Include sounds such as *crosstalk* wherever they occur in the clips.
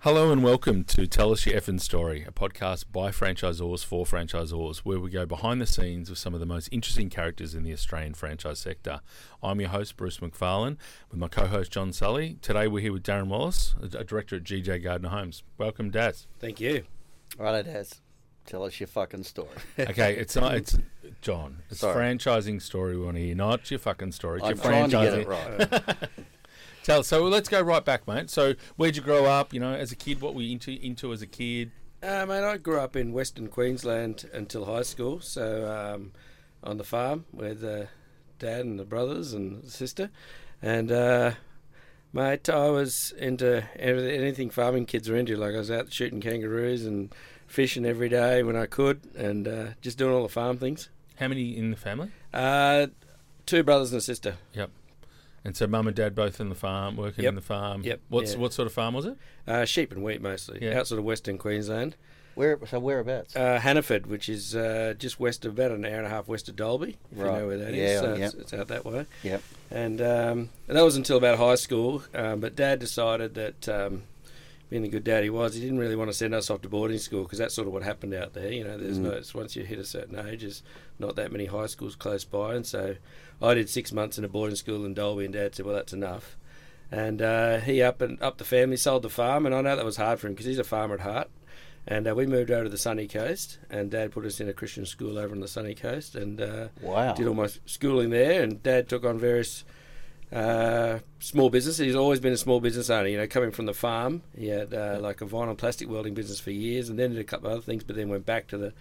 Hello and welcome to Tell Us Your Effing Story, a podcast by franchisors for franchisors, where we go behind the scenes with some of the most interesting characters in the Australian franchise sector. I'm your host, Bruce McFarlane, with my co host, John Sully. Today we're here with Darren Wallis, a a director at GJ Gardner Homes. Welcome, Daz. Thank you. Righto, Daz. Tell us your fucking story. *laughs* Okay, it's not, it's John. It's Sorry. franchising story we want to hear, not your fucking story. It's I'm your trying to get it franchising- right. *laughs* Tell, so let's go right back, mate. So, where'd you grow up? You know, as a kid, what were you into, into as a kid? Uh, mate, I grew up in Western Queensland until high school, so um, on the farm with uh, dad and the brothers and the sister. And, uh, mate, I was into everything, anything farming kids were into. Like, I was out shooting kangaroos and fishing every day when I could and uh, just doing all the farm things. How many in the family? Uh, two brothers and a sister. And so, mum and dad both in the farm, working Yep. in the farm. Yep, What's yeah. what sort of farm was it? Uh, sheep and wheat mostly, Yeah. outside of Western Queensland. Where so whereabouts? Uh, Hannaford, which is uh, just west of about an hour and a half west of Dalby, if you know where that is. Yeah, So yep. it's, it's out that way. Yep. And, um, and that was until about high school. Um, but Dad decided that, um, being the good dad he was, he didn't really want to send us off to boarding school because that's sort of what happened out there. You know, there's Mm. no it's once you hit a certain age, there's not that many high schools close by, and so I did six months in a boarding school in Dalby, and Dad said, "Well, that's enough." And uh, he up and up the family, sold the farm, and I know that was hard for him because he's a farmer at heart. And uh, we moved over to the sunny coast, and Dad put us in a Christian school over on the sunny coast, and uh, Wow. did all my schooling there. And Dad took on various uh, small businesses. He's always been a small business owner. You know, coming from the farm, he had uh, like a vinyl plastic welding business for years, and then did a couple of other things, but then went back to the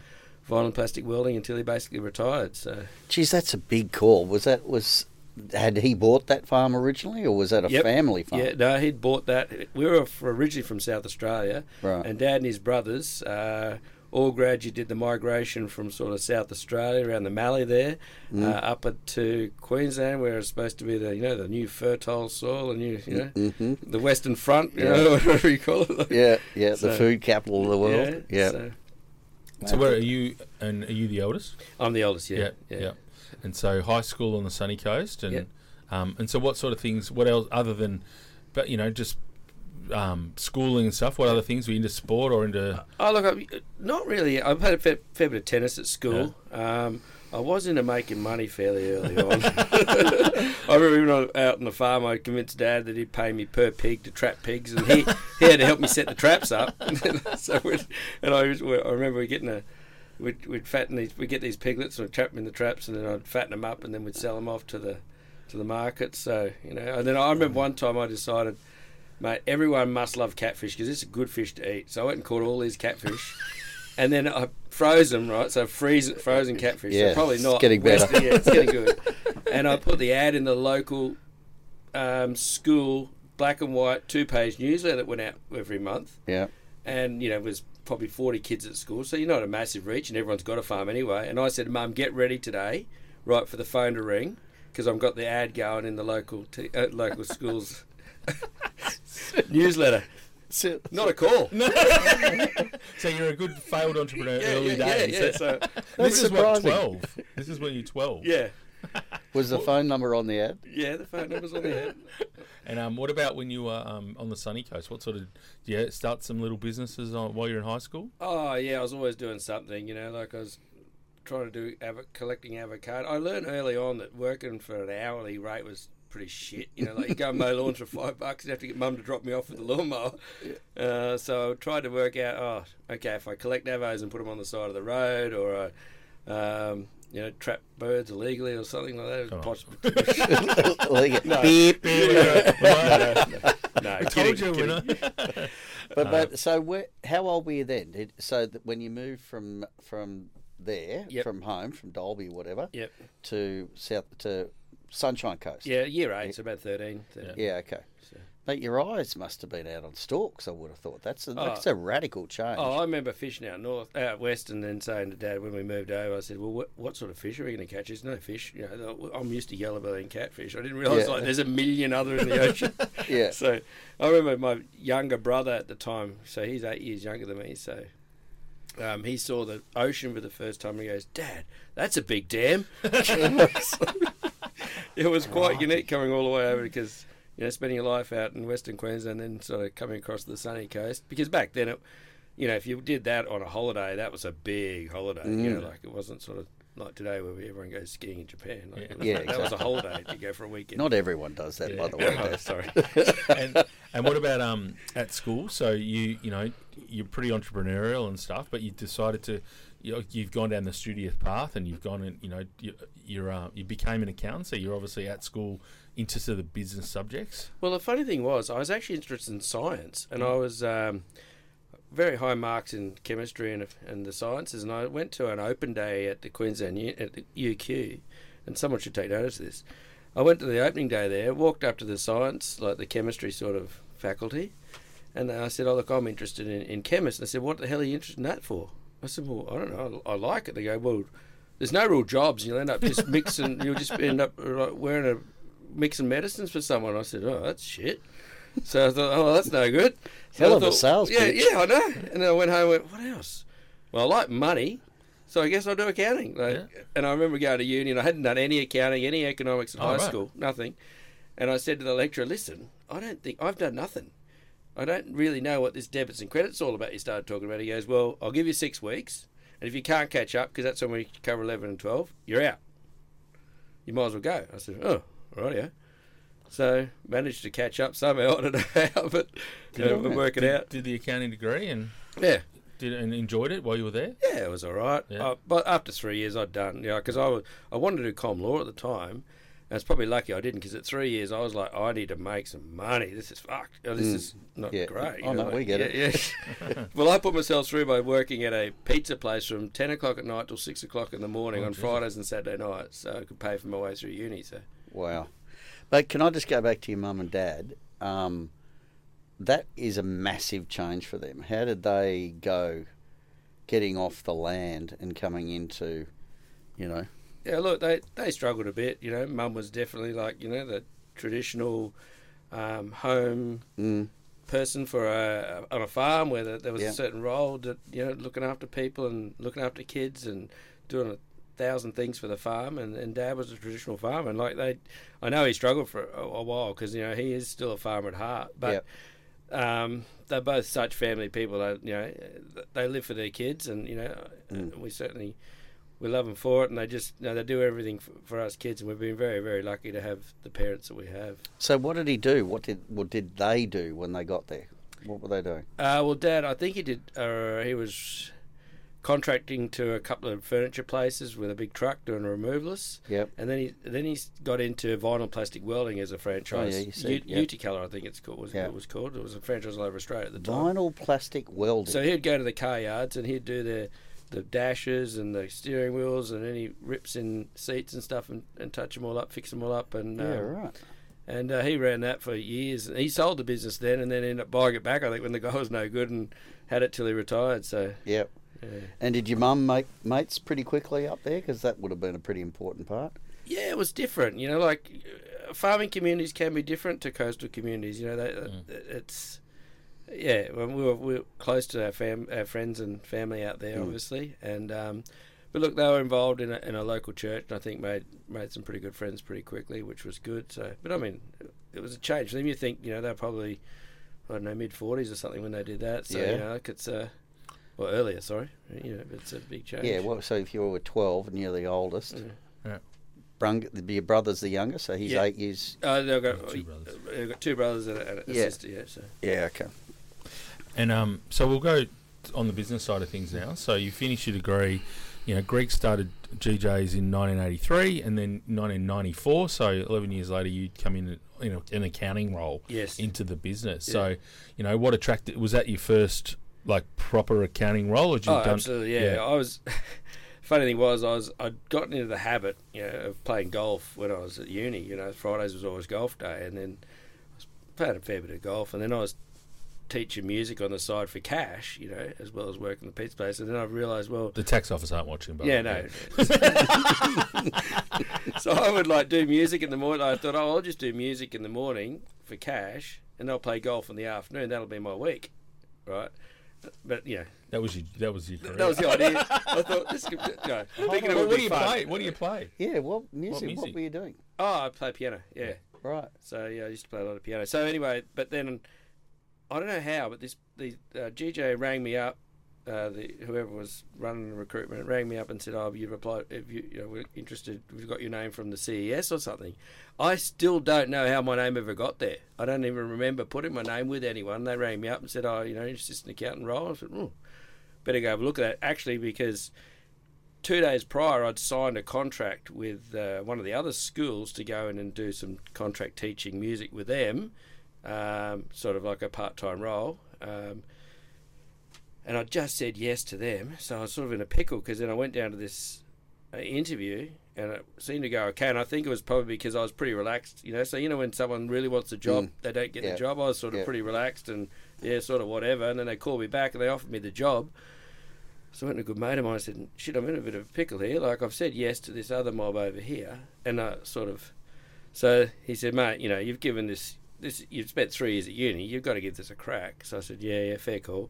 vinyl and plastic welding until he basically retired. So Geez, that's a big call. Was that was had he bought that farm originally, or was that a Yep. family farm? yeah, no, he'd bought that. We were originally from South Australia, Right. and Dad and his brothers. Uh, all gradually did the migration from sort of South Australia around the Mallee there, Mm. uh, up to Queensland, where it's supposed to be the you know the new fertile soil, and you you know hmm the Western Front, you Yeah. know *laughs* whatever you call it. Yeah, yeah, the food capital of the world. Yeah. so So, where are you? And are you the eldest? I'm the oldest. Yeah, yeah. yeah And so, high school on the sunny coast, and Yeah. um, and so, what sort of things? What else other than, but you know, just um, schooling and stuff? What other things were you into sport or into? Oh look, I, not really. I've had a fair, fair bit of tennis at school. Um, I was into making money fairly early on. *laughs* I remember even on- out on the farm, I convinced Dad that he'd pay me per pig to trap pigs, and he, he had to help me set the traps up. *laughs* so we'd, and I, was- I remember getting a. We'd, we'd fatten these. We would get these piglets and we'd trap them in the traps, and then I'd fatten them up, and then we'd sell them off to the to the market. So you know, and then I remember one time I decided, mate, everyone must love catfish because it's a good fish to eat. So I went and caught all these catfish, and then I froze them right. So freeze frozen catfish. Yeah, so probably it's not getting better. Yeah, it's getting good. *laughs* and I put the ad in the local um, school black and white two page newsletter that went out every month yeah. and you know, it was probably 40 kids at school, so you're not a massive reach, and everyone's got a farm anyway. And I said, Mum, get ready today, right, for the phone to ring, because I've got the ad going in the local t- uh, local schools *laughs* *laughs* newsletter. So, Not a call. *laughs* So you're a good failed entrepreneur Yeah, early yeah, yeah, days. yeah, so, this is what surprising. twelve. This is when you're twelve. yeah, was the phone number on the ad? yeah, the phone number's on the ad. And um, what about when you were um, on the sunny coast? What sort of do you start some little businesses on, while you're in high school? Oh yeah, I was always doing something. You know, like I was trying to do avo- collecting avocado. I learned early on that working for an hourly rate was pretty shit. You know, like you go and mow lawns for five bucks, you have to get mum to drop me off with the lawnmower. Uh, so I tried to work out. Oh, okay, if I collect avos and put them on the side of the road, or I, um, you know, trap birds illegally or something like that. It Oh. was possible. *laughs* Like, No. beep. *laughs* no, I told kidding, you, kidding. winner. *laughs* But but so where, how old were you then? Did, so that when you moved from from there, Yep. from home, from Dalby, whatever, Yep. to south to Sunshine Coast. Yeah, year eight, so about 13. 13. Yeah. Okay. So- But your eyes must have been out on stalks. I would have thought that's a, Oh. that's a radical change. Oh, I remember fishing out north, out west, and then saying to Dad when we moved over, I said, "Well, what, what sort of fish are we going to catch? There's no fish. You know, I'm used to yellow belly and catfish. I didn't realise Yeah. like there's a million other in the *laughs* ocean. yeah. So I remember my younger brother at the time. So he's eight years younger than me. So um, he saw the ocean for the first time. and He goes, "Dad, that's a big dam." *laughs* *laughs* *laughs* it was quite unique coming all the way over because you know, spending your life out in Western Queensland, and then sort of coming across the sunny coast. Because back then, it, you know, if you did that on a holiday, that was a big holiday. You know, Mm. like it wasn't sort of like today where everyone goes skiing in Japan. Like, Yeah. *laughs* it was- Yeah, that was a holiday to go for a weekend. Not everyone does that, by the way. *laughs* Oh, sorry. and, and what about um at school? So you you know you're pretty entrepreneurial and stuff, but you decided to you you've gone down the studious path and you've gone and you know you, you're uh, you became an accountant. So you're obviously at school interested in the business subjects. Well, the funny thing was, I was actually interested in science, and I was um, very high marks in chemistry and, and the sciences. And I went to an open day at the Queensland U, at the UQ, and someone should take notice of this. I went to the opening day there, walked up to the science, like the chemistry sort of faculty, and I said, "Oh, look, I'm interested in, in chemists." And they said, "What the hell are you interested in that for?" I said, "Well, I don't know. I, I like it." They go, "Well." There's no real jobs. You'll end up just *laughs* mixing. You'll just end up wearing a mixing medicines for someone. I said, "Oh, that's shit." So I thought, "Oh, that's no good." So Hell I of a sales Yeah, pitch. yeah, I know. And then I went home. and went, "What else?" Well, I like money, so I guess I'll do accounting. Like, Yeah. And I remember going to uni, and I hadn't done any accounting, any economics in Oh, high right. school, nothing. And I said to the lecturer, "Listen, I don't think I've done nothing. I don't really know what this debits and credits all about." You started talking about. He goes, "Well, I'll give you six weeks." And if you can't catch up, because that's when we cover 11 and 12, you're out. You might as well go. I said, oh, right, yeah. So managed to catch up somehow. *laughs* I don't know how, but you know, we're it did, out. Did the accounting degree and Yeah, did and enjoyed it while you were there. yeah, it was all right. Yeah. Uh, but after three years, I'd done, you know, because I, was- I wanted to do com law at the time. It's probably lucky I didn't, because at three years, I was like, I need to make some money. This is fucked. Oh, this Mm. is not Yeah. great. Oh, You know, no, we get yeah, it. Yeah. *laughs* well, I put myself through by working at a pizza place from 10 o'clock at night till 6 o'clock in the morning Oh, on. Fridays and Saturday nights, so I could pay for my way through uni. So Wow. But can I just go back to your mum and dad? Um, that is a massive change for them. How did they go getting off the land and coming into, you know? Yeah, look, they they struggled a bit. You know, Mum was definitely like you know the traditional um, home Mm, person for a on a farm where there was Yeah. a certain role that you know looking after people and looking after kids and doing a thousand things for the farm. And, and Dad was a traditional farmer, and like they, I know he struggled for a, a while because you know he is still a farmer at heart, but. Um, they're both such family people. That, you know, they live for their kids, and you know, Mm. we certainly we love them for it, and they just you know, they do everything for, for us kids, and we've been very very lucky to have the parents that we have. So what did he do? What did what did they do when they got there? What were they doing? Uh, well, Dad, I think he did. Uh, he was contracting to a couple of furniture places with a big truck doing a removalist, Yep. and then he then he got into vinyl plastic welding as a franchise. Oh, yeah, you said, U- yep. Uticolor, I think it's called. Was Yeah. it was called? It was a franchise all over Australia at the time. Vinyl plastic welding. So he'd go to the car yards and he'd do the the dashes and the steering wheels and any rips in seats and stuff and, and touch them all up, fix them all up, and yeah, um, right. and uh, he ran that for years. And he sold the business then, and then ended up buying it back. I think when the guy was no good, and had it till he retired. So Yep. yeah, And did your mum make mates pretty quickly up there? Because that would have been a pretty important part. yeah, it was different. You know, like uh, farming communities can be different to coastal communities. You know, they, Mm. it's yeah. When we were we were close to our fam, our friends and family out there, Mm. obviously, and um, but look, they were involved in a, in a local church, and I think made made some pretty good friends pretty quickly, which was good. So, but I mean, it was a change. Then you think, you know, they're probably I don't know mid forties or something when they did that. So Yeah. you know, like it's uh, well earlier, sorry, you know, it's a big change. Yeah. Well, so if you were twelve and you're the oldest, Mm. Yeah. Brung, your brother's the younger, so he's Yeah. eight years. Uh, they've got Two brothers. They've got two brothers and a, and a Yeah. sister. Yeah, so. Yeah. Okay. And um, so we'll go on the business side of things now. So you finished your degree. You know, Greg started GJ's in 1983, and then 1994. So 11 years later, you come in in a, an accounting role Yes. into the business. Yeah. So you know, what attracted was that your first like proper accounting role, or did you Oh, done? absolutely. Yeah. yeah. I was. *laughs* Funny thing was, I was I'd gotten into the habit, you know, of playing golf when I was at uni. You know, Fridays was always golf day, and then I was playing a fair bit of golf, and then I was teaching music on the side for cash, you know, as well as working the pizza place. And then I realised, well, The tax office aren't watching, but yeah, no. *laughs* so I would like do music in the morning. I thought, oh, I'll just do music in the morning for cash, and I'll play golf in the afternoon. That'll be my week, right? But yeah, That was your that was your career. that was the idea. I thought this could, you know, thinking it Well, what be do you fun. play? What do you play? Yeah. well, music? What, music? were you doing? Oh, I play piano. Yeah, Right. So yeah, I used to play a lot of piano. So anyway, but then I don't know how, but this the uh, GJ rang me up. Uh, the whoever was running the recruitment rang me up and said, "Oh, you've applied. If you, you know, we're interested. We've got your name from the CES or something." I still don't know how my name ever got there. I don't even remember putting my name with anyone. They rang me up and said, "Oh, you know, assistant accountant role." I said, "Oh, better go have a look at that." Actually, because two days prior, I'd signed a contract with uh, one of the other schools to go in and do some contract teaching music with them, um, sort of like a part time role. Um, and I just said yes to them, so I was sort of in a pickle because then I went down to this uh, interview and it seemed to go okay. And I think it was probably because I was pretty relaxed, you know. So you know when someone really wants a job, Mm. they don't get Yeah. the job. I was sort of Yeah. pretty relaxed and yeah, sort of whatever. And then they called me back and they offered me the job. So I went to a good mate of mine. I said, "Shit, I'm in a bit of a pickle here. Like I've said yes to this other mob over here, and I sort of." So he said, "Mate, you know, you've given this this you've spent three years at uni. You've got to give this a crack." So I said, "Yeah, yeah, fair call."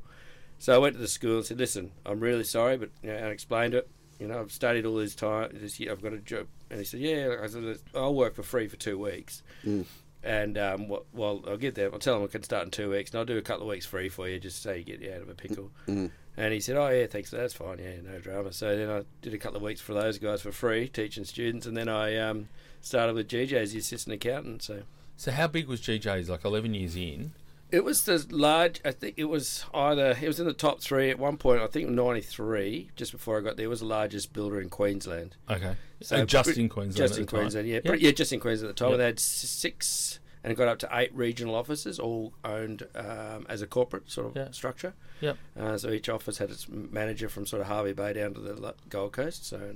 So I went to the school and said, "Listen, I'm really sorry, but you know, I explained it. You know, I've studied all this time. This year, I've got a job." And he said, "Yeah." I said, "I'll work for free for two weeks." Mm. And um, well, I'll get there. I'll tell them I can start in two weeks, and I'll do a couple of weeks free for you, just so you get you out of a pickle. Mm. And he said, "Oh yeah, thanks. That's fine. Yeah, no drama." So then I did a couple of weeks for those guys for free, teaching students, and then I um, started with GJ as the assistant accountant. So So how big was GJ's? Like eleven years in. it was the large. I think it was either it was in the top three at one point. I think '93, just before I got there, it was the largest builder in Queensland. Okay. So So just in Queensland. Just at in the time. Queensland, yeah, Yep. Yeah, just in Queensland at the time. Yep. They had six, and it got up to eight regional offices, all owned um, as a corporate sort of Yeah. structure. Yep. Uh, so each office had its manager from sort of Hervey Bay down to the Gold Coast. So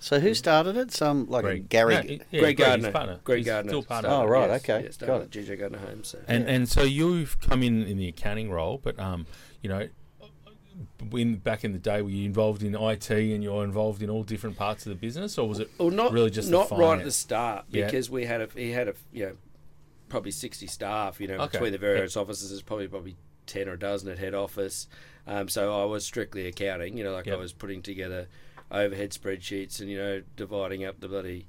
So who started it? Some like Greg. Gary. No, yeah, Greg his Gardner, partner. Greg He's Gardner, Still partner. Oh, right, yes, okay, yeah, started got at GJ Gardner Homes. So. And Yeah. and so you've come in in the accounting role, but um, you know, when back in the day, were you involved in IT and you're involved in all different parts of the business, or was it? Well, not really just the not right at the start Yeah. because we had a he had a you know probably sixty staff. You know Okay. between the various offices, there's probably probably ten or a dozen at head office. Um, so I was strictly accounting. You know, like Yep. I was putting together overhead spreadsheets and you know dividing up the bloody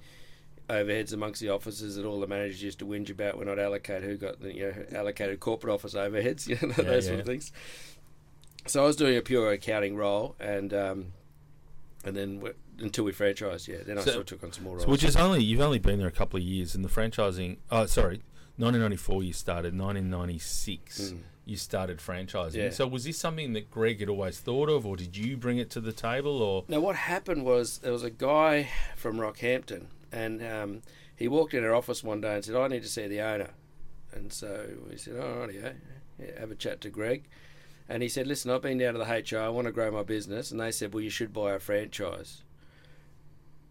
overheads amongst the offices that all the managers used to whinge about when I'd allocate who got the you know allocated corporate office overheads. *laughs* You know Yeah, those sort of things. So I was doing a pure accounting role and. Um, and then until we franchised, yeah, then I So- sort of took on some more roles. So which is only you've only been there a couple of years, and the franchising. Oh, sorry, 1994 you started. 1996 Mm. You started franchising. Yeah. So was this something that Greg had always thought of, or did you bring it to the table, or? Now, what happened was there was a guy from Rockhampton, and um, he walked in our office one day and said, "I need to see the owner." And so we said, "All right, yeah, yeah, have a chat to Greg." And he said, "Listen, I've been down to the HR. I want to grow my business." And they said, "Well, you should buy a franchise."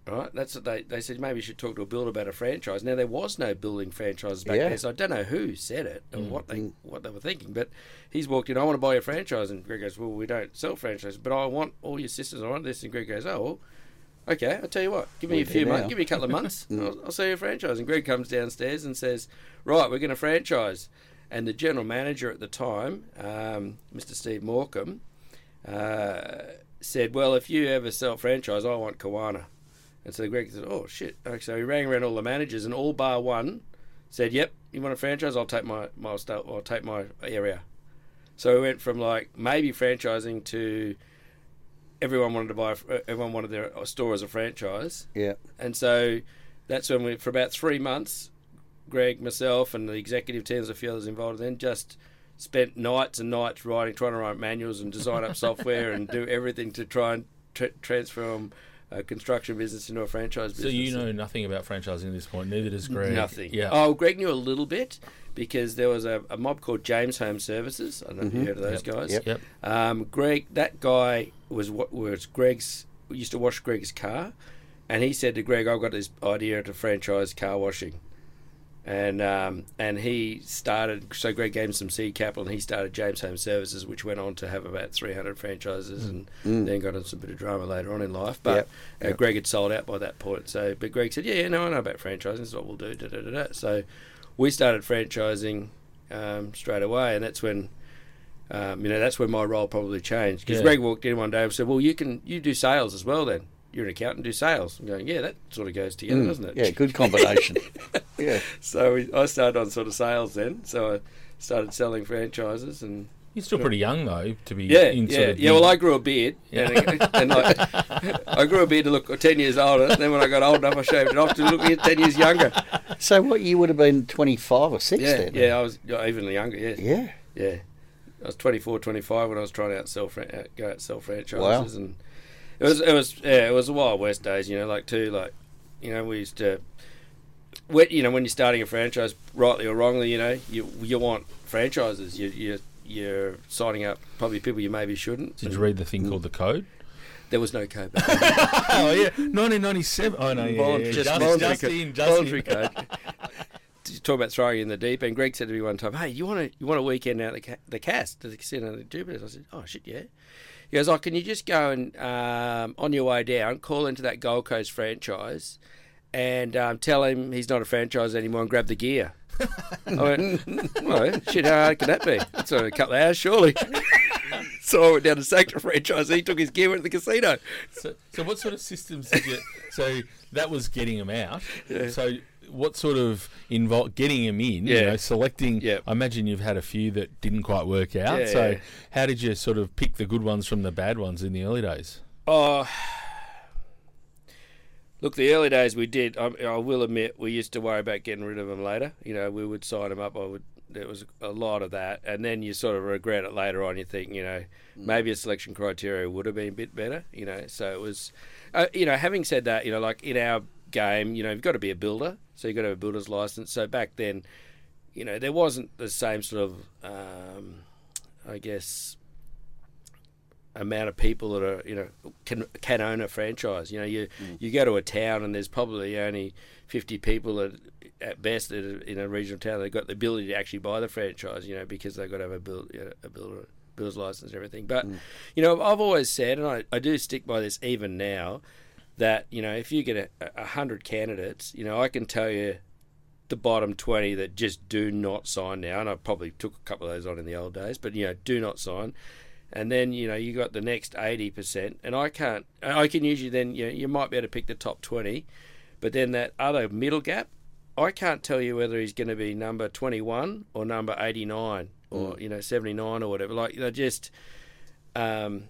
Right, that's what they they said. Maybe you should talk to a builder about a franchise. Now there was no building franchises back Yeah. there, so I don't know who said it or Mm. what they Mm. what they were thinking. But he's walked in. I want to buy a franchise, and Greg goes, "Well, we don't sell franchises, but I want all your sisters. I want this." And Greg goes, "Oh, well, okay. I'll tell you what. Give me We a few months. Give me a couple of months. *laughs* Mm. I'll, I'll sell you a franchise." And Greg comes downstairs and says, "Right, we're going to franchise." And the general manager at the time, um, Mr. Steve Morecambe, uh, said, "Well, if you ever sell franchise, I want Kawana." And so Greg said, "Oh shit!" Okay, so he rang around all the managers, and all bar one said, "Yep, you want a franchise? I'll take my, my I'll, I'll take my area." So we went from like maybe franchising to everyone wanted to buy. Everyone wanted their store as a franchise, Yeah. and so that's when we, for about three months, Greg, myself, and the executive teams, a few others involved, then just spent nights and nights writing, trying to write manuals and design up *laughs* software and do everything to try and tra- transform a construction business into a franchise business. So you know nothing about franchising at this point. Neither does Greg. Nothing. Yeah. Oh, Greg knew a little bit because there was a, a mob called James Home Services. I don't know if you Mhm. heard of those Yep. guys. Yep. Yep. Um, Greg, that guy was what was Greg's used to wash Greg's car, and he said to Greg, "I've got this idea to franchise car washing." And um, and he started. So Greg gave him some seed capital, and he started James Home Services, which went on to have about 300 franchises, and Mm. then got into a bit of drama later on in life. But Yep. uh, Yep. Greg had sold out by that point. So, but Greg said, "Yeah, yeah, no, I know about franchising. This is what we'll do." Da, da, da, da. So, we started franchising um, straight away, and that's when, um, you know, that's when my role probably changed. Because Yeah. Greg walked in one day and said, "Well, you can you do sales as well then." You're an accountant, do sales. I'm going, yeah, that sort of goes together, Mm, doesn't it? Yeah, good combination. *laughs* yeah. So we, I started on sort of sales then. So I started selling franchises and You're still pretty young though to be yeah, in yeah, sort of yeah. the- Well, I grew a beard, and, and like, *laughs* I grew a beard to look ten years older. And Then when I got old enough, I shaved it off to look ten years younger. So what you would have been twenty five or six Yeah, then? yeah. I was even younger. Yeah, Yeah. yeah. I was 24, 25 when I was trying to outsell fran- out, go out sell franchises, Wow. and it was it was yeah, it was the wild west days. You know, like too like you know we used to. When, you know, when you're starting a franchise, rightly or wrongly, you know, you you want franchises. You you you're signing up probably people you maybe shouldn't. Did you read the thing called the code? There was no code. back *laughs* oh yeah, 1997. Oh no, yeah, Volun- yeah. just Just, voluntary code. Justine. Voluntary code. You talk about throwing in the deep end. Greg said to me one time, "Hey, you want to you want a weekend out the, ca- the cast to the casino at the Jupiters?" I said, "Oh shit, yeah." He goes, "Oh, can you just go and um, on your way down, call into that Gold Coast franchise, and um, tell him he's not a franchise anymore, and grab the gear." I went, "Well, shit, how hard can that be? It's a couple of hours, surely." *laughs* so I went down to Sanctor franchise. He took his gear went to the casino. So, so what sort of systems did you? So that was getting him out. Yeah. So what sort of involved getting them in? You Yeah. know, selecting. Yeah. I imagine you've had a few that didn't quite work out. Yeah, so yeah. how did you sort of pick the good ones from the bad ones in the early days? Oh, look, the early days we did. I, I will admit we used to worry about getting rid of them later. You know, we would sign them up. I would. There was a lot of that, and then you sort of regret it later on. You think, you know, maybe a selection criteria would have been a bit better. You know, so it was. Uh, you know, having said that, you know, like in our game, you know, you've got to be a builder, so you've got to have a builder's license. So back then, you know, there wasn't the same sort of, um, I guess, amount of people that are you know can can own a franchise. You know, you you go to a town and there's probably only fifty people that at best in a regional town they've got the ability to actually buy the franchise. You know, because they've got to have a build you know, a builder builder's license and everything. But you know, I've always said, and I, I do stick by this even now, that you know if you get a, a hundred candidates, you know I can tell you the bottom 20 that just do not sign now and I probably took a couple of those on in the old days but you know do not sign. And then you know you got the next 80% and I can't I can usually then you know you might be able to pick the top 20 but then that other middle gap I can't tell you whether he's going to be number 21 or number 89 or you know 79 or whatever. Like know just um,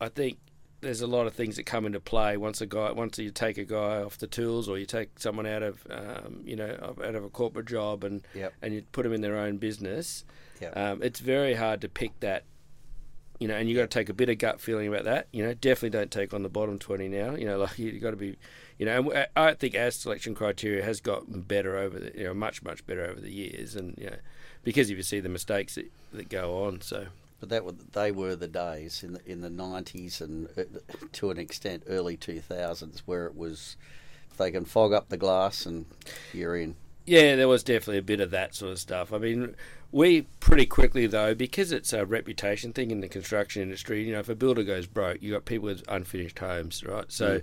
I think there's a lot of things that come into play once a guy once you take a guy off the tools or you take someone out of um, you know out of a corporate job and Yep. and you put them in their own business Yep. um, it's very hard to pick that you know and you got to take a bit of gut feeling about that you know definitely don't take on the bottom 20 now you know *laughs* like you got to be you know and I think our selection criteria has gotten better over the you know much much better over the years and you know because if you see the mistakes that, that go on so But that were, they were the days in the in the nineties and uh, to an extent early two thousands where it was they can fog up the glass and you're in. Yeah, there was definitely a bit of that sort of stuff. I mean, we pretty quickly though, because it's a reputation thing in the construction industry. You know, if a builder goes broke, you got people with unfinished homes, right? So,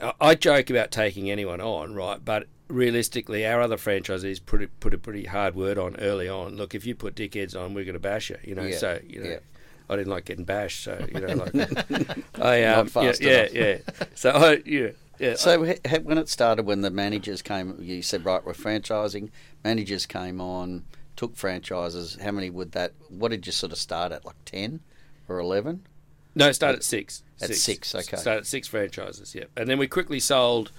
I I joke about taking anyone on, right? But realistically, our other franchisees put it, put a pretty hard word on early on. Look, if you put dickheads on, we're going to bash you. You know, Yeah, so you know. yeah. I didn't like getting bashed, so you know, like *laughs* I um, yeah, yeah, yeah. So I, yeah, yeah. So ha- when it started, when the managers came, you said right, we're franchising. Managers came on, took franchises. How many would that? What did you sort of start at? Like ten or eleven? No, start at six. At six, okay. Start at six franchises, yeah. And then we quickly sold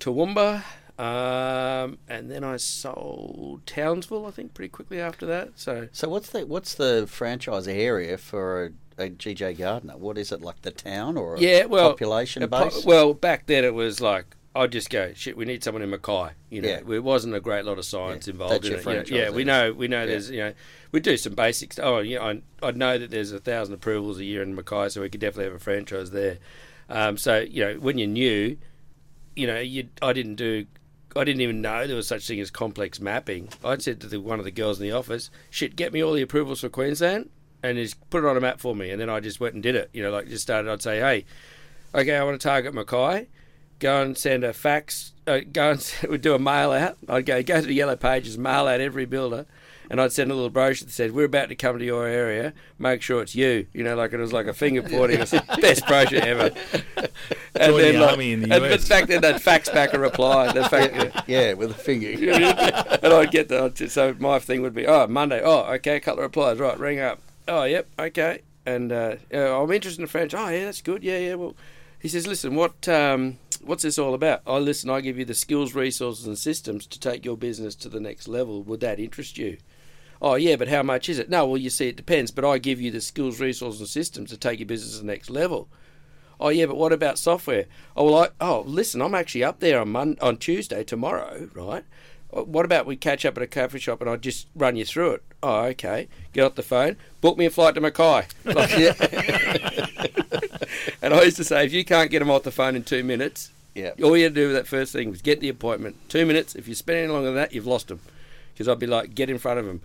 Toowoomba, um, and then I sold Townsville, I think, pretty quickly after that. So So what's the what's the franchise area for a, a GJ Gardner? What is it like the town or a yeah, well, population a po- base? well, back then it was like I'd just go, shit, we need someone in Mackay. You know, Yeah. it wasn't a great lot of science Yeah, involved that's in your it. you know. franchise yeah, we know, we know. Yeah. There's, you know, we do some basics. Oh, yeah, I, I know that there's a thousand approvals a year in Mackay, so we could definitely have a franchise there. Um, so you know, when you're new, you know, you I didn't do. I didn't even know there was such thing as complex mapping. I said to the, one of the girls in the office, "Shit, get me all the approvals for Queensland, and just put it on a map for me." And then I just went and did it. You know, like just started. I'd say, "Hey, okay, I want to target Mackay. Go and send a fax. Uh, go and *laughs* we'd do a mail out. I'd go go to the yellow pages, mail out every builder, and I'd send a little brochure that said, "We're about to come to your area. Make sure it's you." You know, like it was like a finger pointing. It was the best brochure ever. *laughs* And Join the like- army in the and, but back then they'd fax back a reply. They'd *laughs* fax, Yeah, with a finger. *laughs* and I'd get the so my thing would be, oh Monday, oh okay, a couple of replies, right, ring up, oh yep, okay, and uh, I'm interested in French. Oh yeah, that's good. Yeah, yeah. Well, he says, listen, what um, what's this all about? Oh, listen, I give you the skills, resources, and systems to take your business to the next level. Would that interest you? Oh yeah, but how much is it? No, well you see, it depends. But I give you the skills, resources, and systems to take your business to the next level. Oh yeah, but what about software? Oh well, I, oh listen, I'm actually up there on Mon- on Tuesday tomorrow, right? Uh, What about we catch up at a coffee shop and I just run you through it? Oh okay, get off the phone, book me a flight to Mackay. *laughs* and I used to say, if you can't get them off the phone in two minutes, Yeah. all you had to do with that first thing was get the appointment. Two minutes. If you spend any longer than that, you've lost them. Because I'd be like, get in front of them.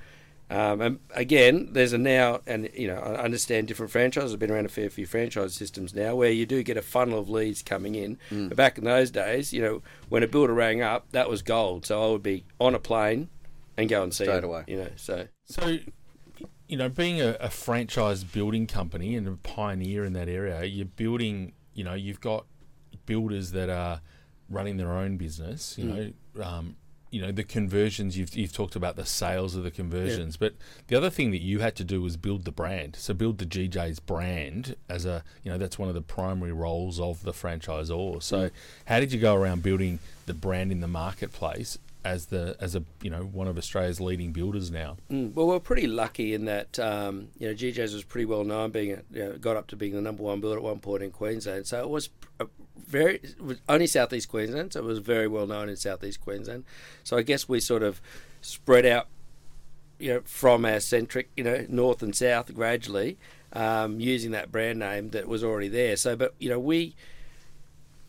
Um, and again, there's a now, and you know, I understand different franchises. I've been around a fair few franchise systems now, where you do get a funnel of leads coming in. But back in those days, you know, when a builder rang up, that was gold. So I would be on a plane and go and see Straight him, away. You know, so So, you know, being a, a franchise building company and a pioneer in that area, you're building. You know, you've got builders that are running their own business. You know, um, you know the conversions. You've you've talked about the sales of the conversions, but the other thing that you had to do was build the brand. So build the GJ's brand as a you know that's one of the primary roles of the franchisor. So how did you go around building the brand in the marketplace? As the as a you know one of Australia's leading builders now. Mm, well, we're pretty lucky in that um, you know GJ's was pretty well known, being you know, got up to being the number one builder at one point in Queensland. So it was a very was only southeast Queensland, so it was very well known in southeast Queensland. So I guess we sort of spread out, you know, from our centric, you know, north and south gradually, um, using that brand name that was already there. So, but you know, we.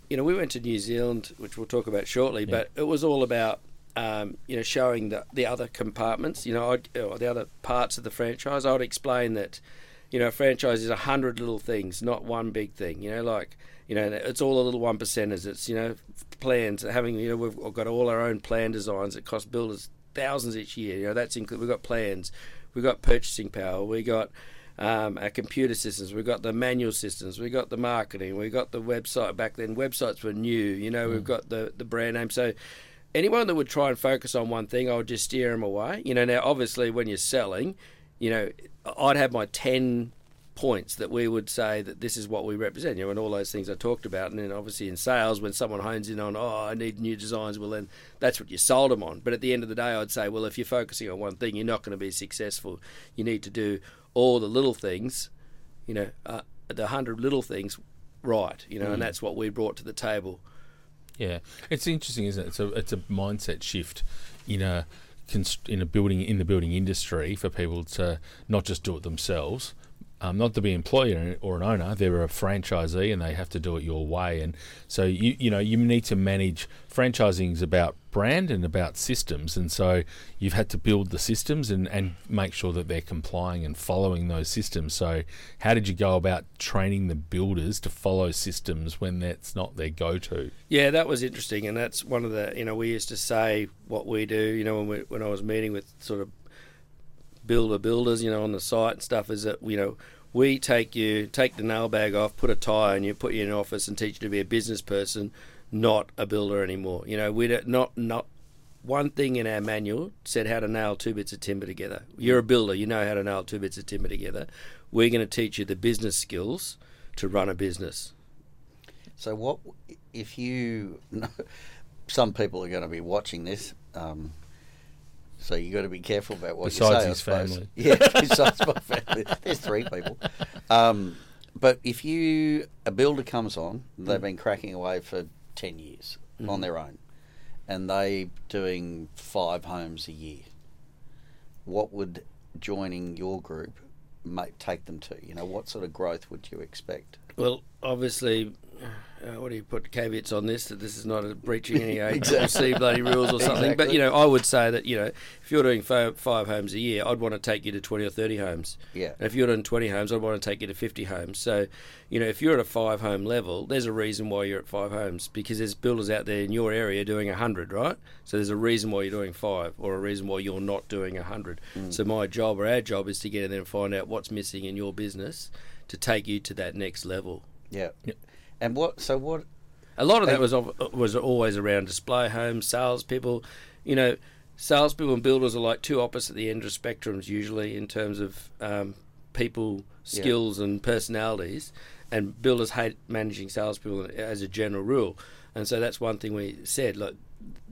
You know, we went to New Zealand, which we'll talk about shortly, but it was all about um, you know, showing the, the other compartments, you know, I'd, or the other parts of the franchise. I would explain that, you know, a franchise is a hundred little things, not one big thing. You know, like, you know, it's all the little one percenters. It's, you know, plans, having, you know, we've got all our own plan designs that cost builders thousands each year. You know, that's included. We've got plans, we've got purchasing power, we got um, our computer systems, we've got the manual systems, we've got the marketing, we've got the website. Back then, websites were new. You know, we've got the the brand name. So anyone that would try and focus on one thing, I would just steer them away. You know, now obviously when you're selling, you know, I'd have my ten points that we would say that this is what we represent. You know, and all those things I talked about. And then obviously in sales, when someone hones in on, oh, I need new designs, well then that's what you sold them on. But at the end of the day, I'd say, well, if you're focusing on one thing, you're not going to be successful. You need to do all the little things, you know, uh, the hundred little things right. You know, and that's what we brought to the table. Yeah, it's interesting, isn't it? It's a it's a mindset shift in a in a building in the building industry for people to not just do it themselves, um, not to be employer or an owner. They're a franchisee and they have to do it your way. And so you you know you need to manage franchising is about brand and about systems. And so you've had to build the systems and and make sure that they're complying and following those systems. So how did you go about training the builders to follow systems when that's not their go to? Yeah, that was interesting, and that's one of the you know we used to say what we do. You know when we, when I was meeting with sort of builder builders, you know, on the site and stuff, is that you know we take you take the nail bag off, put a tie on you, put you in an office, and teach you to be a business person, not a builder anymore. You know, we don't not not one thing in our manual said how to nail two bits of timber together. You're a builder, you know how to nail two bits of timber together. We're going to teach you the business skills to run a business. So what if you? *laughs* Some people are going to be watching this, um, so you got to be careful about what Besides you his say. I suppose. family. *laughs* yeah. Besides my family, there's three people. Um, but if you a builder comes on, they've been cracking away for ten years on their own, and they doing five homes a year. What would joining your group make, take them to? You know, what sort of growth would you expect? Well, obviously, uh, what do you put caveats on this that this is not a breaching any *laughs* Exactly. HMRC bloody rules or something. But you know, I would say that you know, if you're doing five, five homes a year, I'd want to take you to twenty or thirty homes. Yeah. And if you're doing twenty homes, I'd want to take you to fifty homes. So, you know, if you're at a five home level, there's a reason why you're at five homes because there's builders out there in your area doing a hundred, right? So there's a reason why you're doing five, or a reason why you're not doing a hundred. So my job or our job is to get in there and find out what's missing in your business to take you to that next level. Yeah. Yeah. And what? So what? A lot of that was was always around display homes, salespeople. You know, salespeople and builders are like two opposite the end of spectrums usually in terms of um, people Yeah. skills and personalities. And builders hate managing salespeople as a general rule. And so that's one thing we said. Like,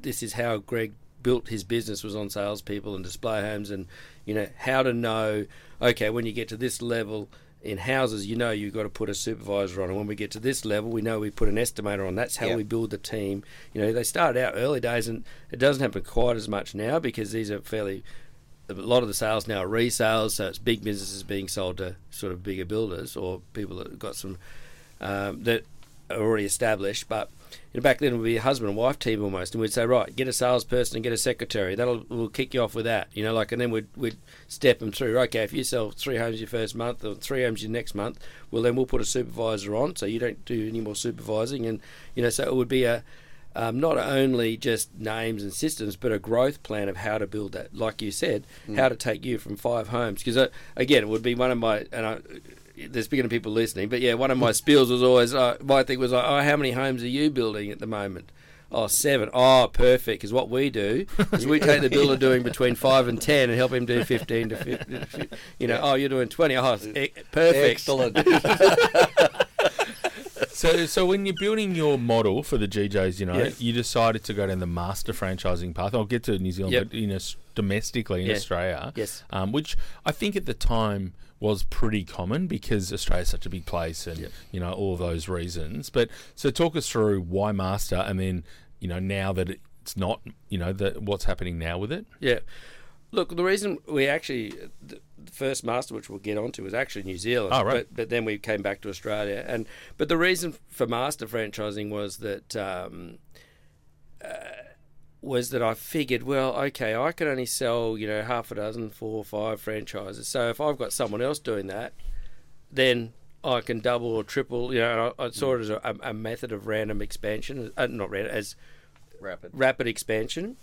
this is how Greg built his business was on salespeople and display homes, and you know how to know. Okay, when you get to this level in houses, you know you've got to put a supervisor on, and when we get to this level, we know we put an estimator on. That's how Yeah. we build the team. You know, they started out early days, and it doesn't happen quite as much now because these are fairly. A lot of the sales now are resales, so it's big businesses being sold to sort of bigger builders or people that have got some um, that are already established. But you know, back then it would be a husband and wife team almost, and we'd say, right, get a salesperson and get a secretary. That'll we'll kick you off with that, you know, like, and then we'd we'd step them through. Okay, if you sell three homes your first month or three homes your next month, well then we'll put a supervisor on, so you don't do any more supervising, and you know, so it would be a um, not only just names and systems, but a growth plan of how to build that. Like you said, how to take you from five homes. Because uh, again, it would be one of my and I, there's beginning of people listening, but yeah, one of my spills was always uh, my thing was like, oh, how many homes are you building at the moment? Oh, seven. Oh, perfect. Because what we do is we take the builder doing between five and ten and help him do fifteen to fifty. You know, oh, you're doing twenty. Oh, it's e- perfect. Excellent. *laughs* So, so when you're building your model for the GJs, you know, Yeah. you decided to go down the master franchising path. I'll get to New Zealand, Yep. but you know, domestically in Yeah. Australia, Yes. um, which I think at the time was pretty common because Australia's such a big place, and Yep. you know all of those reasons. But so talk us through why master, and then you know now that it's not, you know, that what's happening now with it. Yeah. Look, the reason we actually the the first master, which we'll get onto, was actually New Zealand. Oh, right. But, but then we came back to Australia, and but the reason for master franchising was that um, uh, was that I figured, well, okay, I can only sell you know half a dozen, four or five franchises. So if I've got someone else doing that, then I can double or triple. You know, I, I saw it as a, a method of random expansion, uh, not random, as Rapid. rapid expansion.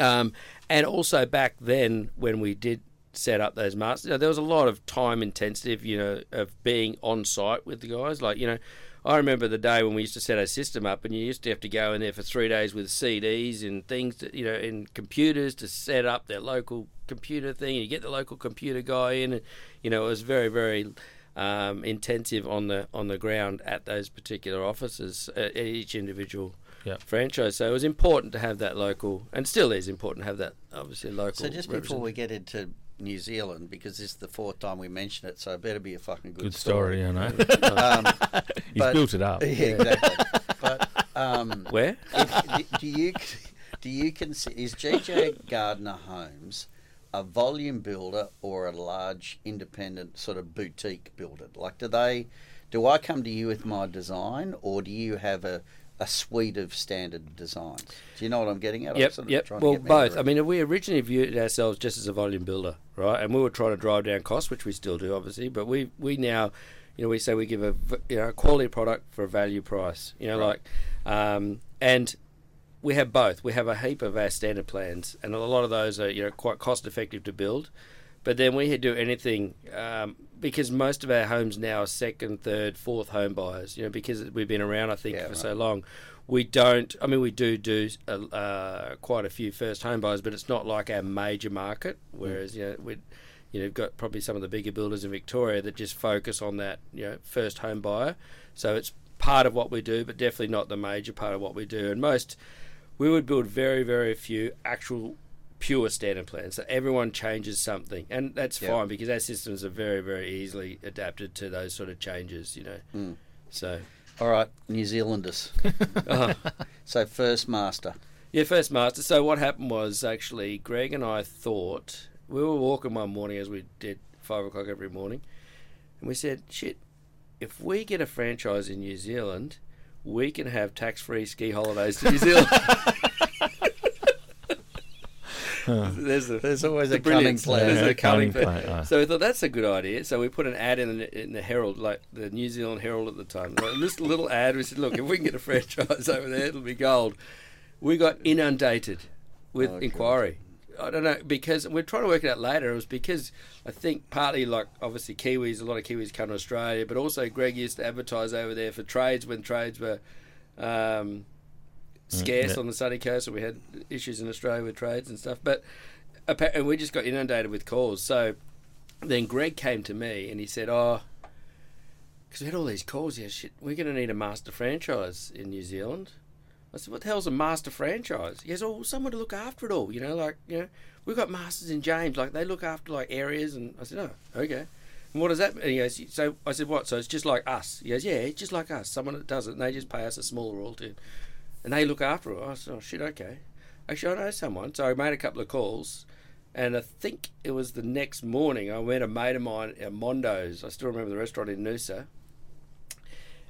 Um, and also back then, when we did set up those masters, you know, there was a lot of time intensive, you know, of being on site with the guys. Like, you know, I remember the day when we used to set our system up, and you used to have to go in there for three days with CDs and things, to, you know, and computers to set up their local computer thing. And you get the local computer guy in, and you know, it was very, very um, intensive on the on the ground at those particular offices, uh, at each individual Yep. franchise. So it was important to have that local, and still is important to have that obviously local. So just before we get into New Zealand, because this is the fourth time we mention it, so it better be a fucking good, Good story, I know. *laughs* Um, You've but- built it up. *laughs* yeah, exactly. but um, *laughs* where? if, do you do you consider is GJ Gardner Homes a volume builder or a large independent sort of boutique builder? Like, do they? Do I come to you with my design, or do you have a a suite of standard designs? Do you know what I'm getting at? I'm Yep, sort of yep. trying to Well, both. I mean, we originally viewed ourselves just as a volume builder, right? And we were trying to drive down costs, which we still do, obviously. But we we now, you know, we say we give a you know a quality product for a value price. You know, Right. like, um, and we have both. We have a heap of our standard plans, and a lot of those are you know quite cost effective to build. But then we do anything um, because most of our homes now are second, third, fourth home buyers. You know, because we've been around, I think, Yeah, for right. so long. We don't. I mean, we do do uh, uh, quite a few first home buyers, but it's not like our major market. Whereas you know we, you know, we've got probably some of the bigger builders in Victoria that just focus on that you know first home buyer. So it's part of what we do, but definitely not the major part of what we do. And most we would build very very few actual pure standard plans. So everyone changes something, and that's Yeah. fine because our systems are very very easily adapted to those sort of changes. You know, Mm. so. All right, New Zealanders. uh *laughs* *laughs* So first master. Yeah, first master. So what happened was actually Greg and I thought we were walking one morning as we did five o'clock every morning, and we said, "Shit, if we get a franchise in New Zealand, we can have tax-free ski holidays to New Zealand. *laughs* *laughs* There's a There's always the a brilliance. plan. There's a cunning plan. plan. So we thought that's a good idea. So we put an ad in the, in the Herald, like the New Zealand Herald at the time. Like, a little ad. We said, look, if we can get a franchise *laughs* over there, it'll be gold. We got inundated with Oh, inquiry. I don't know because we're trying to work it out later. It was because I think partly like obviously Kiwis, a lot of Kiwis come to Australia, but also Greg used to advertise over there for trades when trades were um, Mm, scarce yeah. on the sunny coast, and we had issues in Australia with trades and stuff. But and we just got inundated with calls. So then Greg came to me and he said, "Oh, because we had all these calls. Yeah, shit, we're going to need a master franchise in New Zealand." I said, "What the hell's a master franchise?" He goes, "Oh, someone to look after it all. You know, like you know, we've got masters in James. Like they look after like areas." And I said, "Oh, okay." And what does that? mean? And he goes, "So I said, what? So it's just like us." He goes, "Yeah, it's just like us. Someone that does it, and they just pay us a small royalty, and they look after it." I said, "Oh shit, okay." Actually, I know someone, so I made a couple of calls. And I think it was the next morning. I went a mate of mine at Mondo's. I still remember the restaurant in Noosa.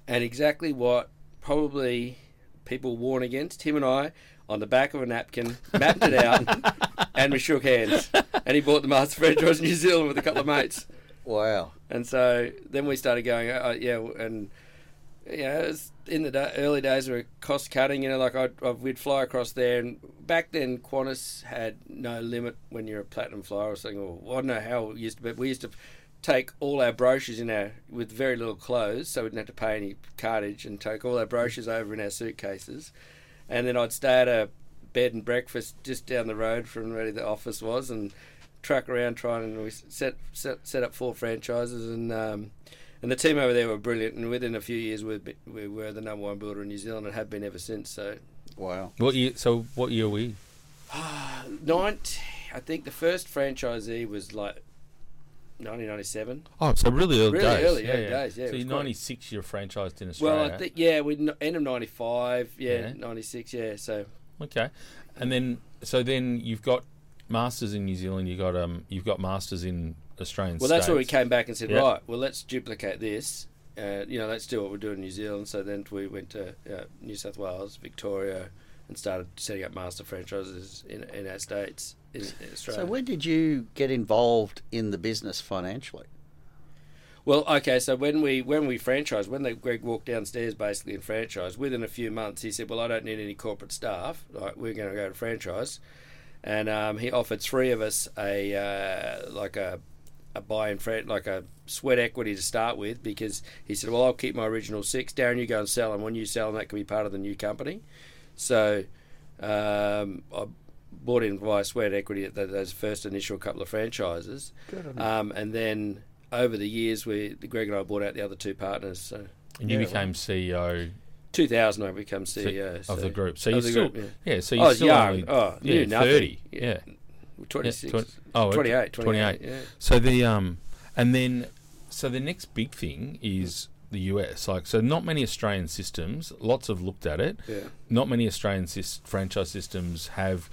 And exactly what probably people warn against. Him and I, on the back of a napkin, mapped it out, *laughs* and we shook hands. And he bought the Master franchise in New Zealand with a couple of mates. Wow. And so then we started going, uh, yeah, and know, it was in the early days we were cost cutting. You know, like I'd, I'd, we'd fly across there, and back then Qantas had no limit when you're a platinum flyer or something. Or I don't know how it used to be. We used to take all our brochures in our with very little clothes, so we didn't have to pay any cartage, and take all our brochures over in our suitcases, and then I'd stay at a bed and breakfast just down the road from where the office was, and truck around trying and we set set, set up four franchises and um, and the team over there were brilliant and within a few years we we were the number one builder in New Zealand and have been ever since so Wow. What year? So what year were you? ninety I think the first franchisee was like 1997 Oh, so really early Really days. early, early days, yeah, it So was you're quite- 96. You're franchised in Australia. well I think yeah we end of 95 yeah, Yeah. 96 yeah so Okay, and then so then you've got masters in New Zealand. You got um you've got masters in Australian. well that's where we came back and said Yeah. right well let's duplicate this uh, you know let's do what we're doing in New Zealand so then we went to uh, New South Wales Victoria and started setting up master franchises in, in our states in, in Australia. So when did you get involved in the business financially? Well, okay, so when we when we franchised, when they, Greg walked downstairs basically and franchised, within a few months he said, "Well, I don't need any corporate staff. Like we're going to go to franchise," and um, he offered three of us a uh, like a a buy in fran- like a sweat equity to start with because he said, "Well, I'll keep my original six. Darren, you go and sell them. When you sell them, that can be part of the new company." So um, I bought in via sweat equity at th those first initial couple of franchises, um, and then over the years, we Greg and I bought out the other two partners. So and you Yeah, became CEO 2000, I became so- CEO of the group. So you the still group, yeah. yeah. So I you was still young. only oh, yeah knew nothing. 30. Yeah. 26. twen- oh, 28, 28. 28. Yeah. So the um and then so the next big thing is the US. Like so, not many Australian systems. Lots have looked at it. Yeah. Not many Australian sys- franchise systems have,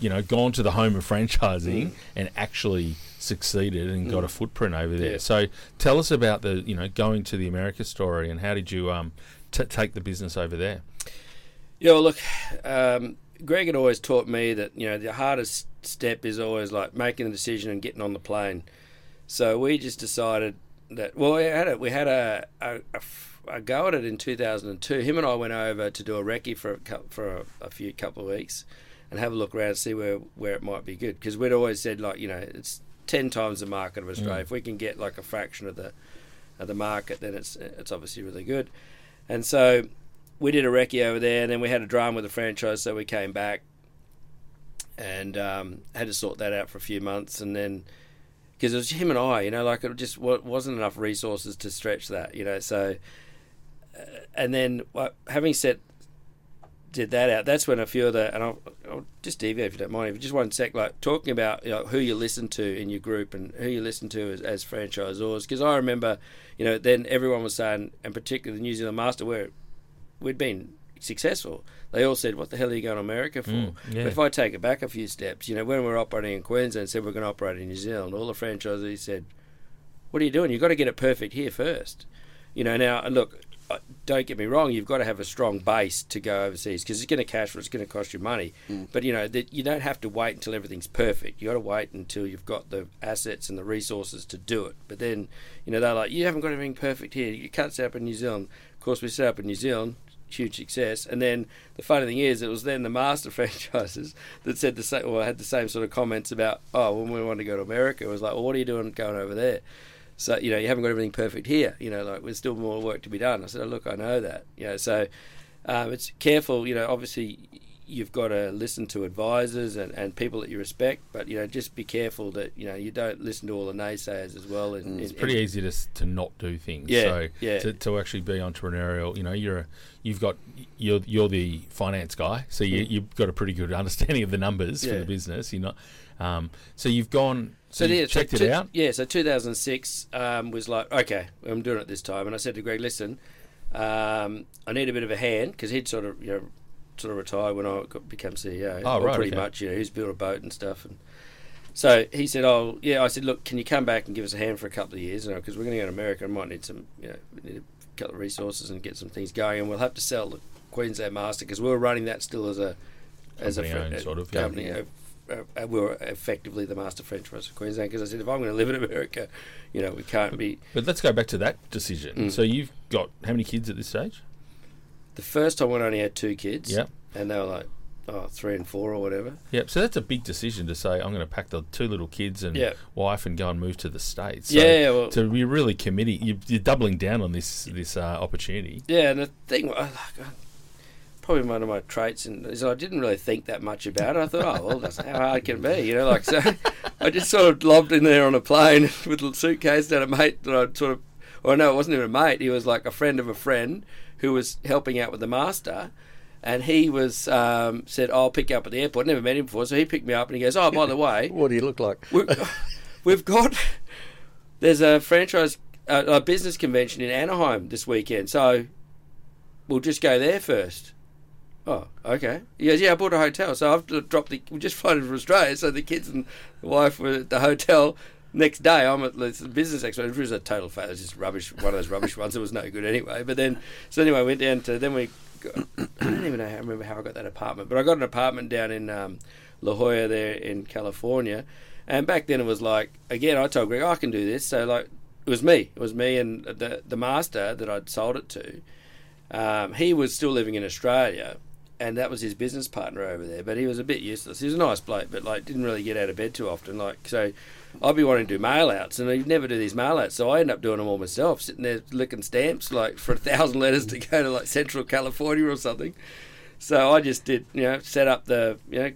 you know, gone to the home of franchising Mm. and actually succeeded and got a footprint over there. Yeah. So tell us about the you know going to the America story and how did you um t- take the business over there? Yeah, well, look, um, Greg had always taught me that you know the hardest step is always like making the decision and getting on the plane. So we just decided that well, we had a we had a, a, a go at it in 2002. Him and I went over to do a recce for a, for a, a few couple of weeks and have a look around, see where where it might be good because we'd always said like you know it's ten times the market of Australia. Mm. If we can get like a fraction of the of the market, then it's it's obviously really good. And so we did a recce over there, and then we had a drama with the franchise, so we came back and um, had to sort that out for a few months, and then because it was him and I, you know, like it just wasn't enough resources to stretch that, you know. So, uh, and then having set did that out, that's when a few of the and I'll, I'll just deviate if you don't mind, if just one sec, like talking about you know, who you listen to in your group and who you listen to as, as franchisors, because I remember, you know, then everyone was saying, and particularly the New Zealand Master, where we'd been successful. They all said, "What the hell are you going to America for?" Mm, yeah. But if I take it back a few steps, you know, when we were operating in Queensland, and said we're going to operate in New Zealand, all the franchisees said, "What are you doing? You've got to get it perfect here first. You know, now look, uh, don't get me wrong, you've got to have a strong base to go overseas because it's going to cash flow, it's going to cost you money. Mm. But you know that you don't have to wait until everything's perfect. You got to wait until you've got the assets and the resources to do it. But then, you know, they're like, you haven't got everything perfect here. You can't set up in New Zealand. Of course, we set up in New Zealand, huge success. And then the funny thing is, it was then the master *laughs* franchises that said the same, or had the same sort of comments about, oh, when we want to go to America, it was like, well, what are you doing going over there? So you know, you haven't got everything perfect here. You know, like there's still more work to be done. I said, oh, look, I know that. You know, so um, it's careful. You know, obviously you've got to listen to advisors and, and people that you respect, but you know, just be careful that you know you don't listen to all the naysayers as well. And, It's and- pretty easy to to not do things. Yeah, so yeah. To, to actually be entrepreneurial, you know, you're a, you've got you're you're the finance guy, so you, you've got a pretty good understanding of the numbers for Mm. The business. You're not, um, so you've gone. So, So you yeah, so checked it two- out. Yeah, so 2006 um, was like, okay, I'm doing it this time, and I said to Greg, listen, um, I need a bit of a hand because he'd sort of you know sort of retired when I got, became CEO. Oh, right, pretty okay. much. You know, he's built a boat and stuff, and so he said, oh yeah. I said, look, can you come back and give us a hand for a couple of years? Because we're going to go to America, and might need some, you know, we need a couple of resources and get some things going, and we'll have to sell the Queensland Master because we were running that still as a as a, Company fr- owned, sort of, company. Yeah. uh, uh, we were effectively the master franchise of Queensland because I said if I'm going to live in America, you know, we can't be. But let's go back to that decision. Mm. So you've got how many kids at this stage? The first time when I only had two kids, Yep. and they were like, oh, three and four or whatever. Yep. So that's a big decision to say I'm going to pack the two little kids and Yeah. wife and go and move to the states. So yeah, well, So you're really committing. You're, you're doubling down on this this uh, opportunity. yeah, and the thing, like, probably one of my traits, and is I didn't really think that much about it. I thought, oh well, that's how hard it can be, you know, like so. *laughs* I just sort of lobbed in there on a plane *laughs* with a suitcase and a mate that I'd sort of, or no, it wasn't even a mate. He was like a friend of a friend who was helping out with the master. And he was um, said, "I'll pick you up at the airport." Never met him before, so he picked me up and he goes, "Oh, by the way, *laughs* What do you look like? we, we've got there's a franchise uh, a business convention in Anaheim this weekend, so we'll just go there first. Oh, okay. He goes, yeah, I bought a hotel, so I've dropped the. We just flown from Australia, so the kids and the wife were at the hotel. Next day, I'm at this business expo. It was a total failure. It was just rubbish. One of those rubbish ones. It was no good anyway. But then, so anyway, I went down to. Then we. Got, *coughs* I don't even know. How, remember how I got that apartment, but I got an apartment down in um, La Jolla there in California. And back then it was like again I told Greg "Oh, I can do this so like it was me it was me and the the master that I'd sold it to um, he was still living in Australia and that was his business partner over there but he was a bit useless he was a nice bloke but like didn't really get out of bed too often like so I'd be wanting to do mail outs and I'd never do these mail outs so I end up doing them all myself sitting there licking stamps like for a thousand letters to go to like Central California or something so I just did you know set up the you know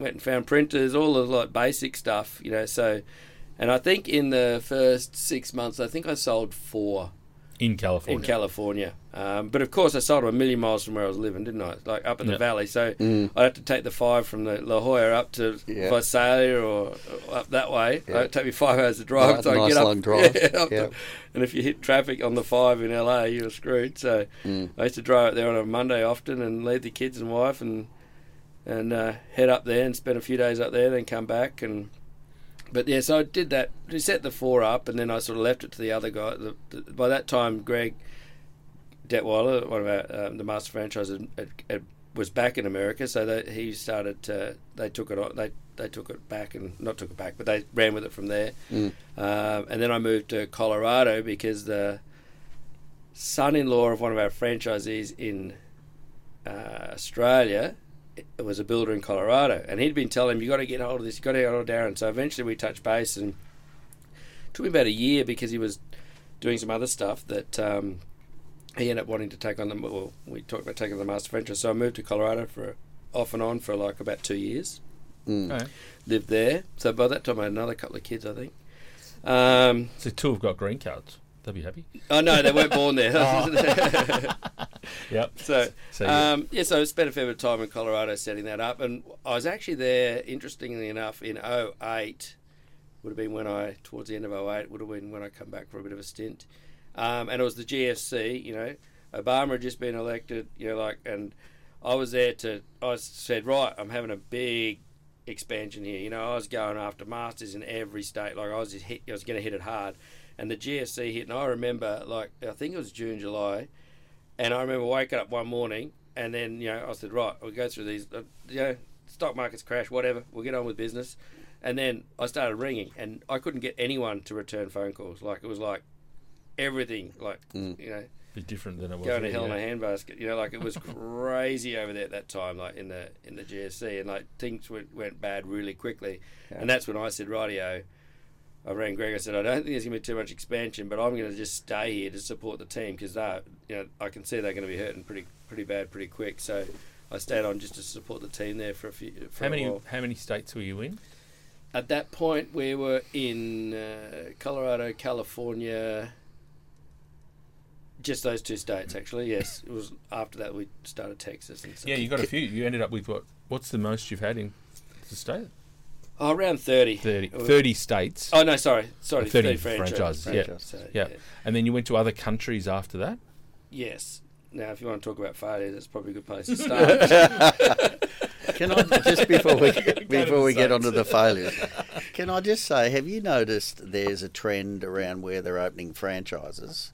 went and found printers, all the like basic stuff, you know. So, and I think in the first six months, I think I sold four in California. in California. Um, but of course, I sold them a million miles from where I was living, didn't I? Like up in the Yep. valley. So Mm. I'd have to take the five from the La Jolla up to Yeah. Visalia or or up that way. Yeah. It'd take me five hours to drive. Right, so I nice get up, long drive. *laughs* Yeah, up Yeah. to- and if you hit traffic on the five in LA, you're screwed. So Mm. I used to drive out there on a Monday often and leave the kids and wife and and uh, head up there and spend a few days up there, then come back and. But yeah, so I did that. We set the four up, and then I sort of left it to the other guy. The, the, by that time, Greg Detweiler, one of our um, the master franchises, had, had, was back in America, so that he started. To, they took it on. They they took it back and not took it back, but they ran with it from there. Mm. Um, and then I moved to Colorado because the son-in-law of one of our franchisees in uh, Australia was a builder in Colorado, and he'd been telling him, "You got to get hold of this. You got to get hold of Darren." So eventually, we touched base, and it took me about a year because he was doing some other stuff that um, he ended up wanting to take on the. Well, we talked about taking the master franchise, so I moved to Colorado for off and on for like about two years. Mm. Okay. Lived there, so by that time I had another couple of kids, I think. Um, So two have got green cards. They'll be happy. oh no, they weren't born there. *laughs* Yep. So, So, yeah. um, yeah, so I spent a fair bit of time in Colorado setting that up, and I was actually there, interestingly enough, in 08, would have been when I, towards the end of 08, would have been when I come back for a bit of a stint. Um, and it was the GFC, you know, Obama had just been elected, you know, like, and I was there to, I said, right, I'm having a big expansion here. You know, I was going after masters in every state, like I was just hit, I was going to hit it hard. And the GFC hit, and I remember, like, I think it was June, July, And I remember waking up one morning, and then you know I said, right, we'll go through these. Uh, you know, stock markets crash, whatever. We'll get on with business. And then I started ringing, and I couldn't get anyone to return phone calls. Like it was like everything, like Mm. you know, Be different than it was. going to here, hell in a handbasket. You know, like it was *laughs* crazy over there at that time, like in the in the GFC, and like things went, went bad really quickly. And that's when I said, "Radio." I rang Greg. I said, "I don't think there's going to be too much expansion, but I'm going to just stay here to support the team because they, you know, I can see they're going to be hurting pretty pretty bad pretty quick." So I stayed on just to support the team there for a few. For How many while. how many states were you in? At that point, we were in uh, Colorado, California. Just those two states, actually. Yes, it was after that we started Texas and stuff. Yeah, you got a few. You ended up with what? What's the most you've had in the state? Oh, around 30. 30, Uh, 30 states. Oh, no, sorry. Sorry, 30 30, franchises. franchises, yeah. Franchise. So, Yeah. And then you went to other countries after that. Yes. Now, if you want to talk about failures, that's probably a good place to *laughs* start. *laughs* Can I just before we *laughs* before we get States. onto the failures? Can I just say, have you noticed there's a trend around where they're opening franchises,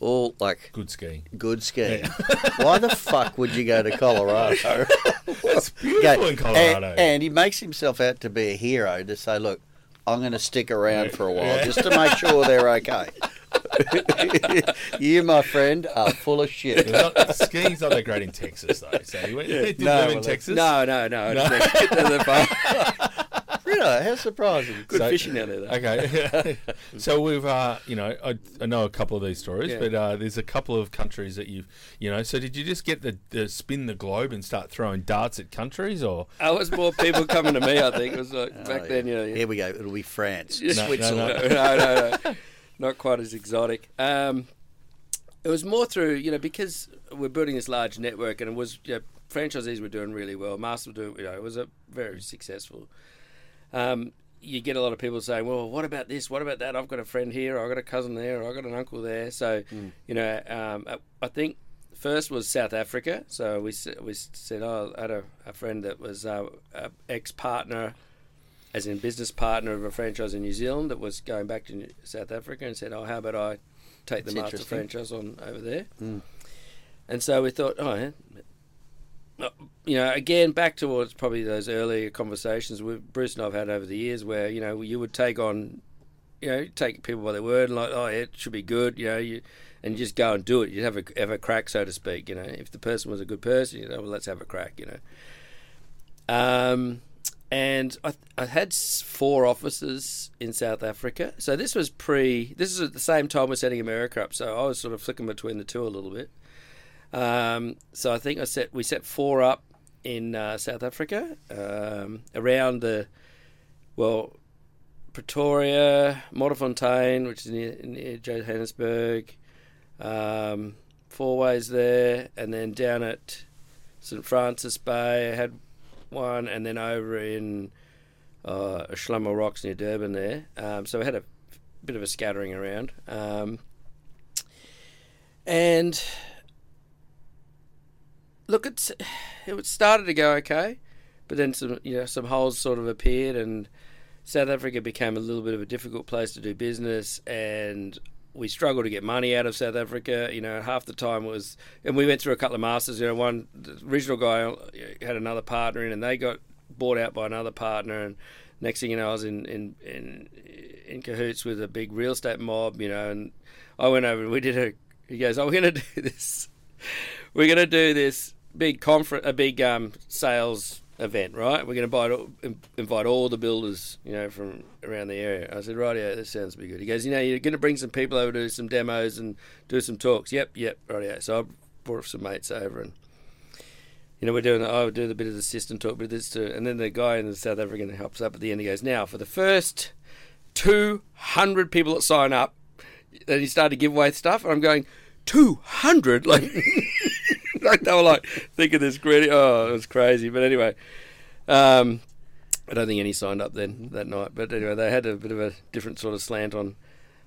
all like Good skiing. good skiing? *laughs* Why the fuck would you go to Colorado? *laughs* It's beautiful Go- in Colorado. And, and he makes himself out to be a hero to say, look, I'm going to stick around for a while just to make sure they're okay. *laughs* you, my friend, are full of shit. Not- skiing's not that great in Texas, though. So you went, did you No, live in Texas? no, no, no. No. No. the fun. Really? How surprising. Good So- fishing down there, though. Okay. *laughs* so we've, uh, you know, I, I know a couple of these stories, Yeah. but uh, there's a couple of countries that you've, you know. So did you just get the, the spin the globe and start throwing darts at countries, or I was more people coming to me, I think. It was like Oh, back yeah. then, you know. Here we go. It'll be France, No, no, Switzerland. no, no, no. Not quite as exotic. Um, it was more through, you know, because we're building this large network and it was, you know, franchisees were doing really well. Masters were doing, you know, it was a very successful. Um, you get a lot of people saying, well, what about this? What about that? I've got a friend here, I've got a cousin there, I've got an uncle there. So, you know, um, I- I think first was South Africa. So we, we said, oh, I had a, a friend that was uh, a ex partner as in business partner of a franchise in New Zealand that was going back to New- South Africa and said, "Oh, how about I take the That's master franchise on over there?" Mm. And so we thought, "Oh, yeah." Uh, you know, again, back towards probably those earlier conversations with Bruce and I've had over the years, where you know you would take on, you know, take people by their word and like, "Oh, it should be good," you know, you and you just go and do it. You'd have a have a crack, so to speak. You know, if the person was a good person, you know, well, let's have a crack. You know. Um, and I, I had four offices in South Africa. So this was pre. This is at the same time we're setting America up. So I was sort of flicking between the two a little bit. Um, so I think I set we set four up in uh, South Africa um, around the well Pretoria, Modderfontein, which is near, near Johannesburg. Um, Fourways there, and then down at St Francis Bay, I had one, and then over in uh, Rocks near Durban there. Um, so we had a bit of a scattering around. Um, and look, it's it started to go okay, but then some you know some holes sort of appeared, and South Africa became a little bit of a difficult place to do business, and we struggled to get money out of South Africa. You know, half the time was, and we went through a couple of masters. You know, one original guy uh, had another partner in, and they got bought out by another partner, and next thing you know, I was in in in, in cahoots with a big real estate mob. You know, and I went over and we did a. He goes, "Oh, we're going *laughs* to do this. We're going to do this big conference, a big um, sales." event, right? We're going to invite all, invite all the builders, you know, from around the area. I said, right, yeah, that sounds pretty good. He goes, you know, you're going to bring some people over to do some demos and do some talks. Yep, yep, right, yeah. So I brought some mates over and, you know, we're doing, I would do the bit of the system talk, of this too. And then the guy in the South African helps up at the end. He goes, now, for the first 200 people that sign up, then he started to give away stuff. And I'm going, 200? *laughs* Like, like *laughs* they were like thinking this greedy. Oh, it was crazy. But anyway, um, I don't think any signed up then that night. But anyway, they had a bit of a different sort of slant on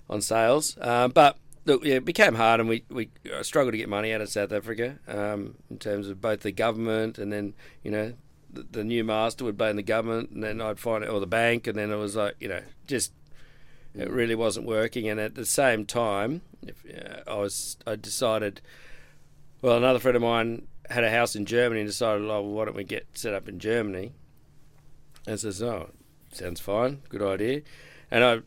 on sales. Um, but look, yeah, it became hard, and we we uh, struggled to get money out of South Africa um, in terms of both the government and then you know. The, the new master would blame the government, and then I'd find it, or the bank, and then it was like, you know, just it really wasn't working. And at the same time, if, uh, I was, I decided well, another friend of mine had a house in Germany and decided, oh, well, why don't we get set up in Germany? And says, oh, sounds fine, good idea. And I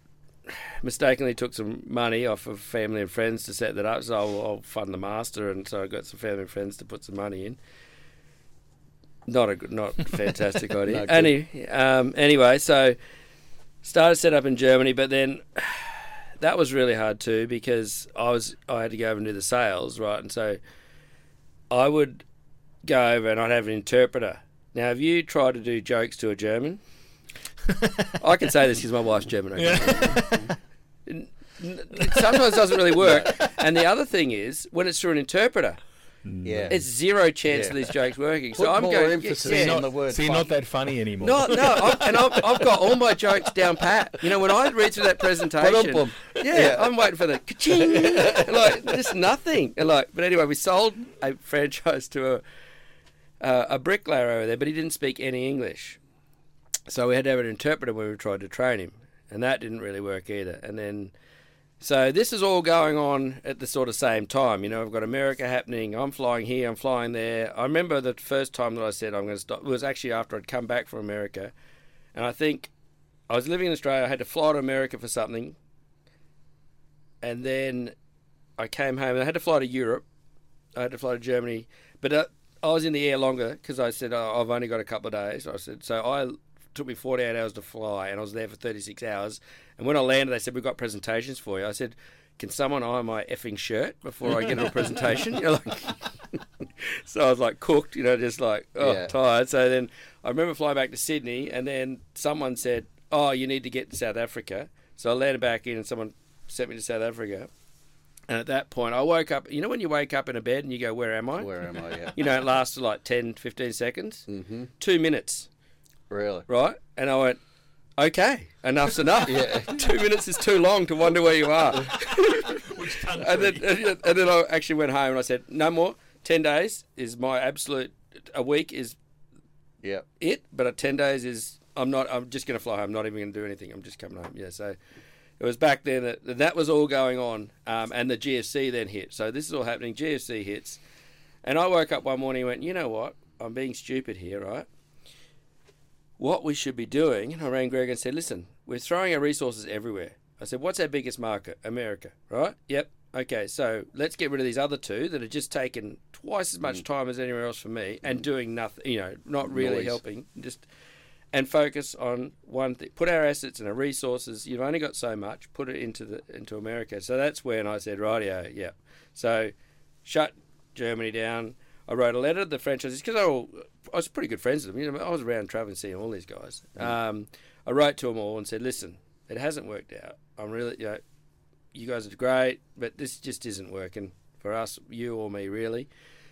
mistakenly took some money off of family and friends to set that up, so I'll, I'll fund the master, and so I got some family and friends to put some money in. Not a not fantastic *laughs* idea. No. Any, um, anyway, so started set up in Germany, but then *sighs* that was really hard too because I was I had to go over and do the sales, right? And so I would go over and I'd have an interpreter. Now, have you tried to do jokes to a German? *laughs* I can say this because my wife's German. Okay? N- it sometimes doesn't really work. And the other thing is, when it's through an interpreter, Yeah. it's zero chance Yeah. of these jokes working. Put so I'm more going. emphasis yeah, on the word. So you're not that funny anymore. no, no, *laughs* I, and I've, I've got all my jokes down pat. You know, when I read through that presentation, Ba-dum-bum. yeah, Yeah. I'm waiting for the ka-ching, *laughs* like just nothing. And like, but anyway, we sold a franchise to a uh, a bricklayer over there, but he didn't speak any English, so we had to have an interpreter when we tried to train him, and that didn't really work either. And then. So this is all going on at the sort of same time. You know, I've got America happening. I'm flying here. I'm flying there. I remember the first time that I said I'm going to stop. Was actually after I'd come back from America, and I think I was living in Australia. I had to fly to America for something, and then I came home. I had to fly to Europe. I had to fly to Germany, but uh, I was in the air longer because I said oh, I've only got a couple of days. I said so. I took me 48 hours to fly, and I was there for 36 hours. And when I landed, they said we've got presentations for you. I said. Can someone iron my effing shirt before I get a presentation? *laughs* You know, like, *laughs* so I was like cooked, you know, just like oh Yeah. tired. So then I remember flying back to Sydney, and then someone said, "Oh, you need to get to South Africa." So I landed back in, and someone sent me to South Africa. And at that point, I woke up. You know when you wake up in a bed and you go, "Where am I?" Where am I? Yeah. *laughs* You know, it lasted like 10, 15 seconds, mm-hmm. two minutes, Really? right? And I went, "Okay, enough's enough. *laughs* Yeah. *laughs* two minutes is too long to wonder where you are." *laughs* and then and then I actually went home and I said, "No more. Ten days is my absolute. A week is Yeah. it, but at ten days is I'm not. I'm just going to fly home. I'm not even going to do anything. I'm just coming home. Yeah. So it was back then that that was all going on, um, and the GFC then hit. So this is all happening. GFC hits, and I woke up one morning and went, you know what? I'm being stupid here, right? What we should be doing, and I rang Greg and said, listen, we're throwing our resources everywhere. I said, what's our biggest market? America, right? Yep. Okay, so let's get rid of these other two that are just taking twice as much hmm. time as anywhere else for me and hmm. doing nothing, you know, not really Noise. helping. Just and focus on one thing. Put our assets and our resources. You've only got so much. Put it into the into America. So that's when I said, rightio, yeah. So shut Germany down. I wrote a letter to the franchisees because I, I was pretty good friends with them. You know, I was around traveling, seeing all these guys. Um, I wrote to them all and said, listen, it hasn't worked out. I'm really, you know, you guys are great, but this just isn't working for us, you or me, really.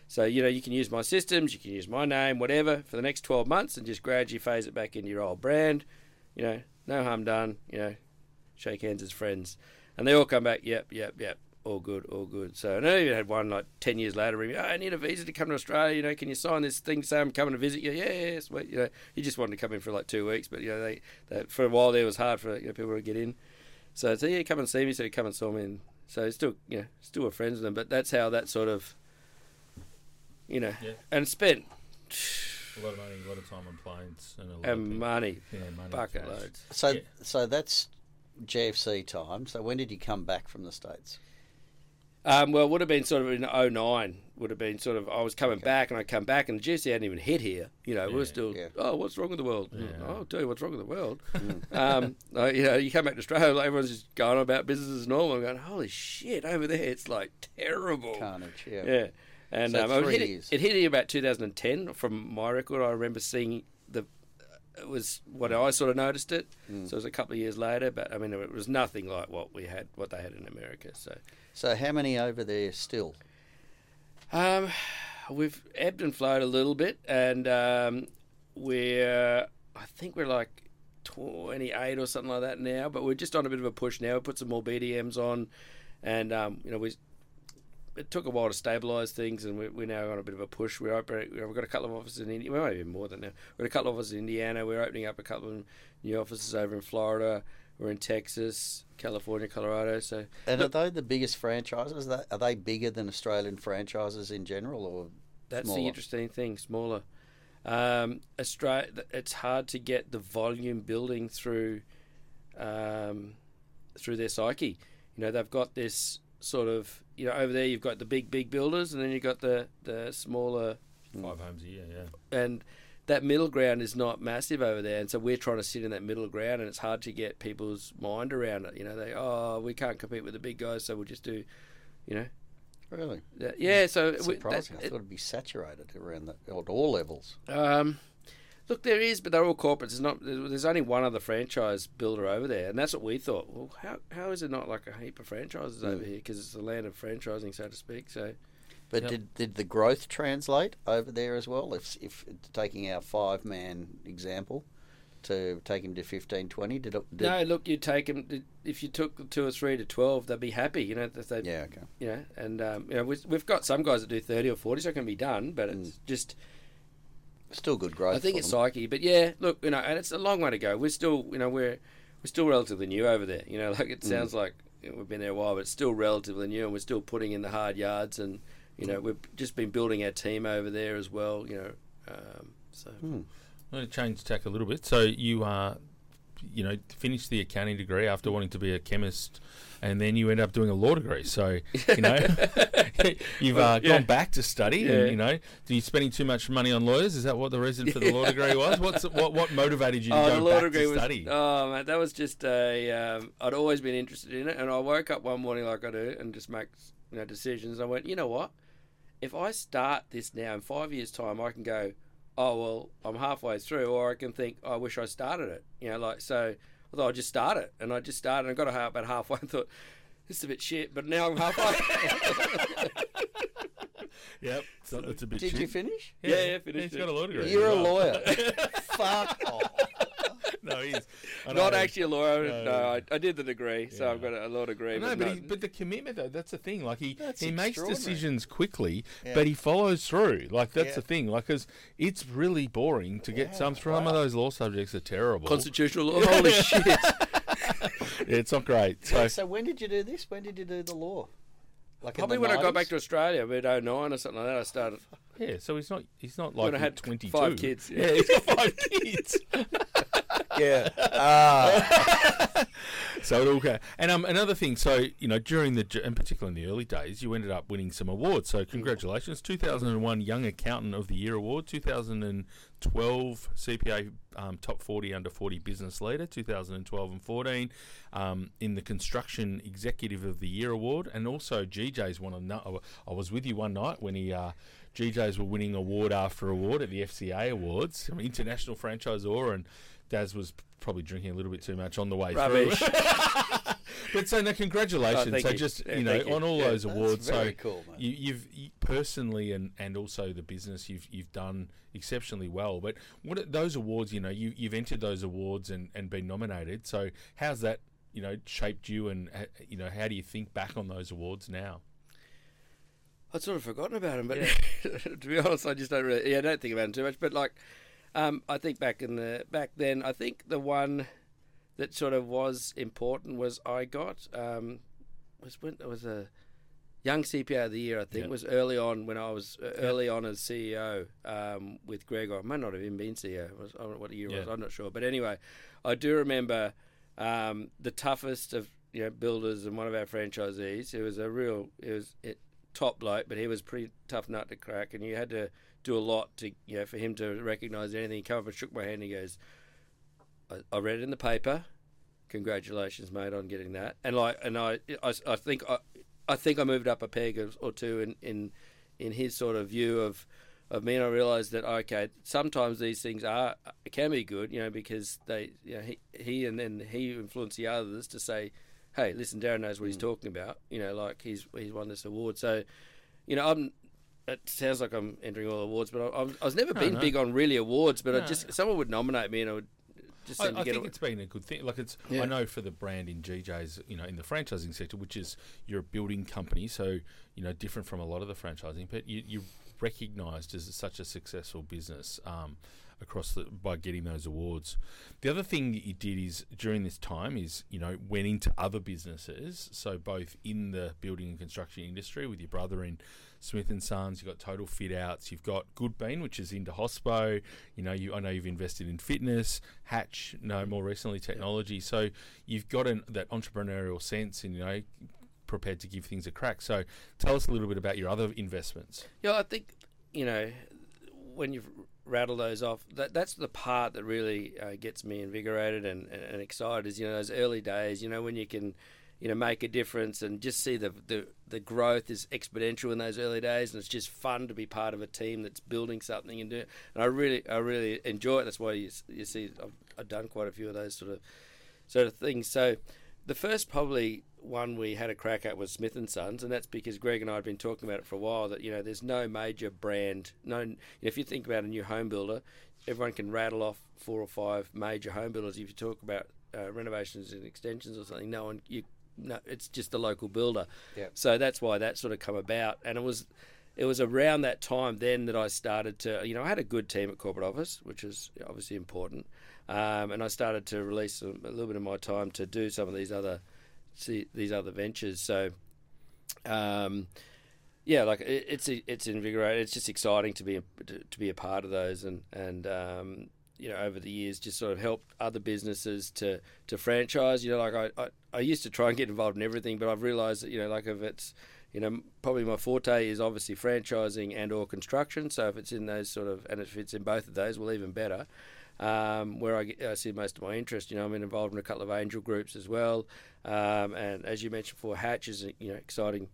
So, you know, you can use my systems, you can use my name, whatever, for the next 12 months and just gradually phase it back into your old brand. You know, no harm done, you know, shake hands as friends. And they all come back, yep, yep, yep, all good, all good. So, and I even had one like 10 years later, ring me, oh, I need a visa to come to Australia, you know, can you sign this thing, say I'm coming to visit you? Yeah, yeah, sweet. You know, he just wanted to come in for like two weeks, but, you know, they, they for a while there it was hard for you know, people to get in. So, so yeah, come and see me. So he come and saw me, and so still, you know, still were friends with them. But that's how that sort of, you know, Yeah. and spent A lot of money, a lot of time on planes, and a lot and money, yeah, money. bucket loads. So Yeah. so that's GFC time. So when did you come back from the states? Um, well, it would have been sort of in 09, would have been sort of, I was coming back and I come back and the GFC hadn't even hit here. You know, we are still, yeah. oh, what's wrong with the world? Yeah. Oh, I'll tell you what's wrong with the world. *laughs* um, uh, you know, you come back to Australia, like, everyone's just going on about business as normal. I'm going, holy shit, over there it's like terrible. Carnage. Yeah. Yeah. And So um, it, hit, years. it hit here about 2010 from my record. I remember seeing the. It was what I sort of noticed it. Mm. So it was a couple of years later, but I mean, it was nothing like what we had, what they had in America. So So how many over there still? um, we've ebbed and flowed a little bit, and um, we're I think we're like 28 or something like that now, but we're just on a bit of a push now. We put some more BDMs on, and um, you know we. It took a while to stabilise things, and we, we're now on a bit of a push. We're operate, we've got a couple of offices in India. Well, maybe more than now. We've got a couple of offices in Indiana. We're opening up a couple of new offices over in Florida. We're in Texas, California, Colorado. So And are they the biggest franchises? Are they- Are they bigger than Australian franchises in general, or That's Smaller. the interesting thing. Smaller. Um, Australia. It's hard to get the volume building through um, through their psyche. You know, they've got this sort of you know over there. You've got the big big builders, and then you've got the the smaller Five homes a year, yeah. and that middle ground is not massive over there, and so we're trying to sit in that middle ground, and it's hard to get people's mind around it. You know, they oh we can't compete with the big guys, so we'll just do, you know, really? that, yeah. So we- Surprising. that- I thought it'd be saturated around the, at all levels. Um, look, there is, but they're all corporates. There's not. There's only one other franchise builder over there, and that's what we thought. Well, how how is it not like a heap of franchises over here? Because it's the land of franchising, so to speak. So But Yep. did did the growth translate over there as well? If if taking our five man example to take him to 15, 20, did it? Did, no, look, you take them. If you took two or three to twelve, they'd be happy. You know, that they, Yeah. Okay. you know, and um, you know, we, we've got some guys that do thirty or forty, so it can be done. But it's just, Still good growth. I think it's them. psyche. But yeah, look, you know, and it's a long way to go. We're still, you know, we're we're still relatively new over there. You know, *laughs* like it sounds like we've been there a while, but it's still relatively new, and we're still putting in the hard yards, and you know, we've just been building our team over there as well. You know, um, so Hmm. I'm going to change tack a little bit. So you are, you know, finished the accounting degree after wanting to be a chemist, and then you end up doing a law degree. So you know, *laughs* *laughs* you've Well, uh, yeah. gone back to study, Yeah. and you know, are you spending too much money on lawyers? Is that what the reason for the law degree was? What's what what motivated you to Oh, go the law back degree to was. study? Oh man, that was just a. Um, I'd always been interested in it, and I woke up one morning like I do, and just make you know decisions. I went, you know what? If I start this now in five years' time, I can go. Oh well, I'm halfway through, or I can think, I wish I started it. You know, like so. I thought I'd just start it, and I just started. and I got a- about halfway, and thought this is a bit shit, but now I'm halfway. *laughs* Yep, so that's a bit. Did you finish? Yeah, yeah, finished He's it. got a law degree. You're a lawyer. *laughs* Fuck off. *laughs* no, he's is. *laughs* I Not actually a lawyer. No. No, I, I did the degree, so I've got a law degree. No, but but, he, but the commitment though, that's the thing. Like he, That's he makes decisions quickly, Yeah. but he follows through. Like that's Yeah. the thing. Like, cause it's really boring to get Yeah, some. Some of those law subjects are terrible. constitutional law. *laughs* Holy shit! Yeah, it's not great. So So when did you do this? When did you do the law? Like Probably the when I got back to Australia, about 09 or something like that, I started. yeah, so he's not. He's not When like I had twenty two. five kids, Yeah. yeah. he's got five kids. Yeah. Ah. *laughs* So it all. And um, another thing, so you know, during the in particular in the early days, you ended up winning some awards. So congratulations, 2001 Young Accountant of the Year award, 2012 CPA um, Top 40 Under 40 Business Leader, 2012 and 14 um, in the Construction Executive of the Year award, and also GJ's won a. nu- I was with you one night when he. Uh, GJ's were winning award after award at the FCA Awards, International Franchisor, and Daz was probably drinking a little bit too much on the way Rubbish. through. *laughs* but so no, congratulations. Oh, so you. just Yeah, you know you. on all Yeah, those awards. very so cool, you, you've you, personally and and also the business you've you've done exceptionally well. But what are, those awards? You know, you you've entered those awards and and been nominated. So how's that? You know, shaped you, and uh, you know, how do you think back on those awards now? I'd sort of forgotten about them, but *laughs* to be honest, I just don't really. Yeah, I don't think about them too much. But like, um, I think back in the back then, I think the one that sort of was important was I got um, was when it was a young CPA of the year. I think was early on when I was uh, early on as CEO um, with Gregor. I may not have even been CEO. Was, I don't know what year it was. I'm not sure. But anyway, I do remember um, the toughest of you know builders and one of our franchisees. It was a real. It was it, top bloke, but he was a pretty tough nut to crack, and you had to do a lot to you know for him to recognise anything. He came up and shook my hand. and He goes, I, "I read it in the paper. Congratulations, mate, on getting that." And like, and I, I, I think I, I think I moved up a peg or- two in in in his sort of view of of me, and I realised that okay, sometimes these things are can be good, you know, because they, you know, he he and then he influenced the others to say, hey, listen, Darren knows what he's hmm. talking about, you know, like he's he's won this award, so, you know, I'm. It sounds like I'm entering all awards, but I, I was never No, been no. big on really awards. But I just someone would nominate me, and I would just I, I think a- it's been a good thing. Like it's, Yeah. I know for the brand in GJ's, you know, in the franchising sector, which is you're a building company, so you know, different from a lot of the franchising, but you, you're recognised as such a successful business. Um, across the, by getting those awards. The other thing that you did is during this time is you know went into other businesses, so both in the building and construction industry with your brother in Smith and Sons. You've got Total Fit Outs. You've got Goodbean, which is into hospo. You know, you I know you've invested in fitness. Hatch, no, more recently technology. So you've got an, that entrepreneurial sense, and you know prepared to give things a crack. So tell us a little bit about your other investments. Yeah, I think you know when you've rattle those off, that that's the part that really uh, gets me invigorated and, and excited. Is you know those early days. You know when you can you know make a difference and just see the, the the growth is exponential in those early days and it's just fun to be part of a team that's building something and do it. and I really I really enjoy it that's why you, you see I've, I've done quite a few of those sort of sort of things so the first probably one we had a crack at was Smith and Sons, and that's because Greg and I had been talking about it for a while. That you know, there's no major brand. No, you know, if you think about a new home builder, everyone can rattle off four or five major home builders. If you talk about uh, renovations and extensions or something, no one you no, it's just the local builder. Yep. So that's why that sort of come about, and it was it was around that time then that I started to, you know, I had a good team at corporate office, which is obviously important, um, and I started to release a, a, little bit of my time to do some of these other, see, these other ventures. So, um, yeah, like it, it's it's invigorating. It's just exciting to be a, to, to, be a part of those, and and um, you know over the years just sort of helped other businesses to to franchise. You know, like I, I, I used to try and get involved in everything, but I've realised that you know like if it's you know probably my forte is obviously franchising and or construction. So if it's in those sort of and if it's in both of those, well even better. Um, where I, get, I, see most of my interest. You know, I'm involved in a couple of angel groups as well, um, and as you mentioned before, Hatch is you know exciting,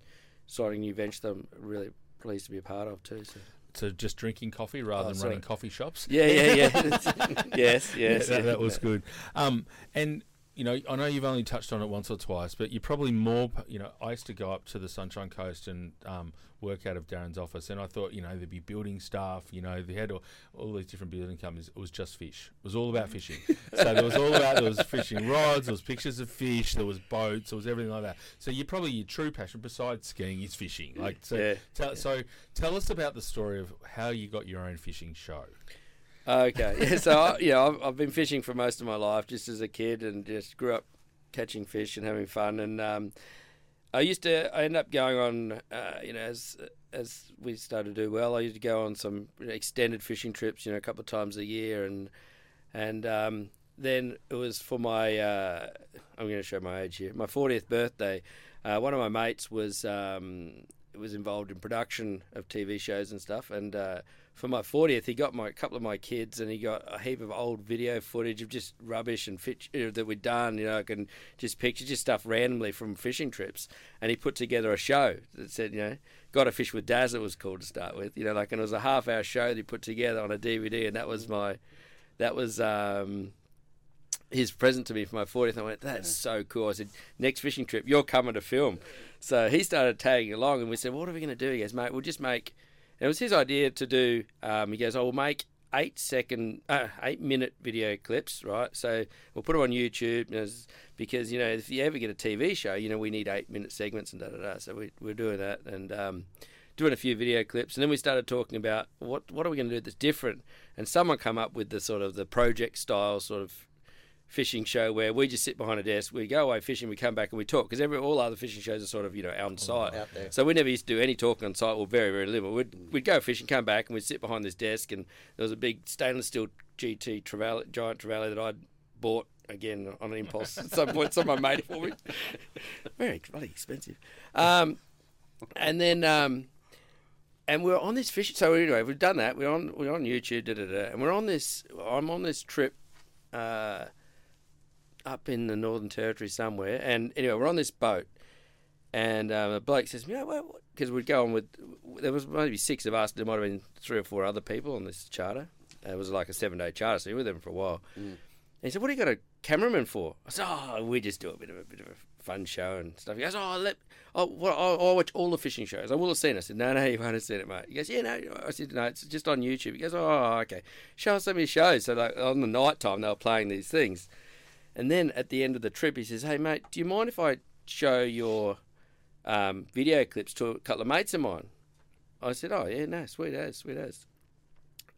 exciting new venture that I'm really pleased to be a part of too. So to just drinking coffee rather oh, than sorry. running coffee shops. Yeah, yeah, yeah. *laughs* *laughs* yes, yes. Yeah, that, that, was good. Um, and you know, I know you've only touched on it once or twice, but you're probably more. You know, I used to go up to the Sunshine Coast and um, work out of Darren's office, and I thought, you know, there'd be building staff. You know, they had all, all, these different building companies. It was just fish. It was all about fishing. *laughs* so there was all about there was fishing rods, there was pictures of fish, there was boats, there was everything like that. So you're probably your true passion besides skiing is fishing. Like, so, yeah. Tell, yeah. so tell us about the story of how you got your own fishing show. Okay, *laughs* yeah, so I, yeah, I've, I've, been fishing for most of my life, just as a kid, and just grew up catching fish and having fun. And um, I used to, I ended up going on, uh, you know, as as we started to do well, I used to go on some extended fishing trips, you know, a couple of times a year, and and um, then it was for my, uh, I'm going to show my age here, my 40th birthday. Uh, one of my mates was um, was involved in production of TV shows and stuff, and uh, for my 40th, he got my a couple of my kids, and he got a heap of old video footage of just rubbish and fit, uh, that we'd done. You know, I can just picture just stuff randomly from fishing trips, and he put together a show that said, you know, got a fish with Daz. It was called to start with. You know, like and it was a half hour show that he put together on a DVD, and that was my, that was. Um, his present to me for my 40th. I went, that's so cool. I said, next fishing trip, you're coming to film. So he started tagging along, and we said, what are we going to do? He goes, mate, we'll just make it was his idea to do. Um, he goes, "I will make eight second, uh, eight minute video clips, right? So we'll put them on YouTube because you know if you ever get a TV show, you know we need eight minute segments and da da da. So we, we're doing that and um, doing a few video clips, and then we started talking about what what are we going to do that's different. And someone come up with the sort of the project style sort of fishing show where we just sit behind a desk, we go away fishing, we come back and we talk because every all other fishing shows are sort of you know on site. Out there. So we never used to do any talking on site, or very very little. We'd we'd go fishing, come back, and we'd sit behind this desk, and there was a big stainless steel GT Trevally, giant Trevally that I'd bought again on an impulse at some point. Someone made it for me. *laughs* very bloody expensive. Um, and then. Um, and we're on this fishing. So anyway, we've done that. We're on we're on YouTube, da, da, da, and we're on this. I'm on this trip uh, up in the Northern Territory somewhere. And anyway, we're on this boat, and um, a bloke says, "You know, because we'd go on with there was maybe six of us. There might have been three or four other people on this charter. It was like a seven day charter, so we were with them for a while." Mm. he said, "What do you got a cameraman for?" I said, "Oh, we just do a bit of a bit of a fun show and stuff." He goes, "Oh, let oh, well, I'll, I'll watch all the fishing shows. I will have seen it." I said, "No, no, you won't have seen it, mate." He goes, "Yeah, no." I said, "No, it's just on YouTube." He goes, "Oh, okay. Show us some of your shows." So like on the night time, they were playing these things. And then at the end of the trip, he says, "Hey mate, do you mind if I show your um, video clips to a couple of mates of mine?" I said, "Oh yeah, no, sweet as, sweet as."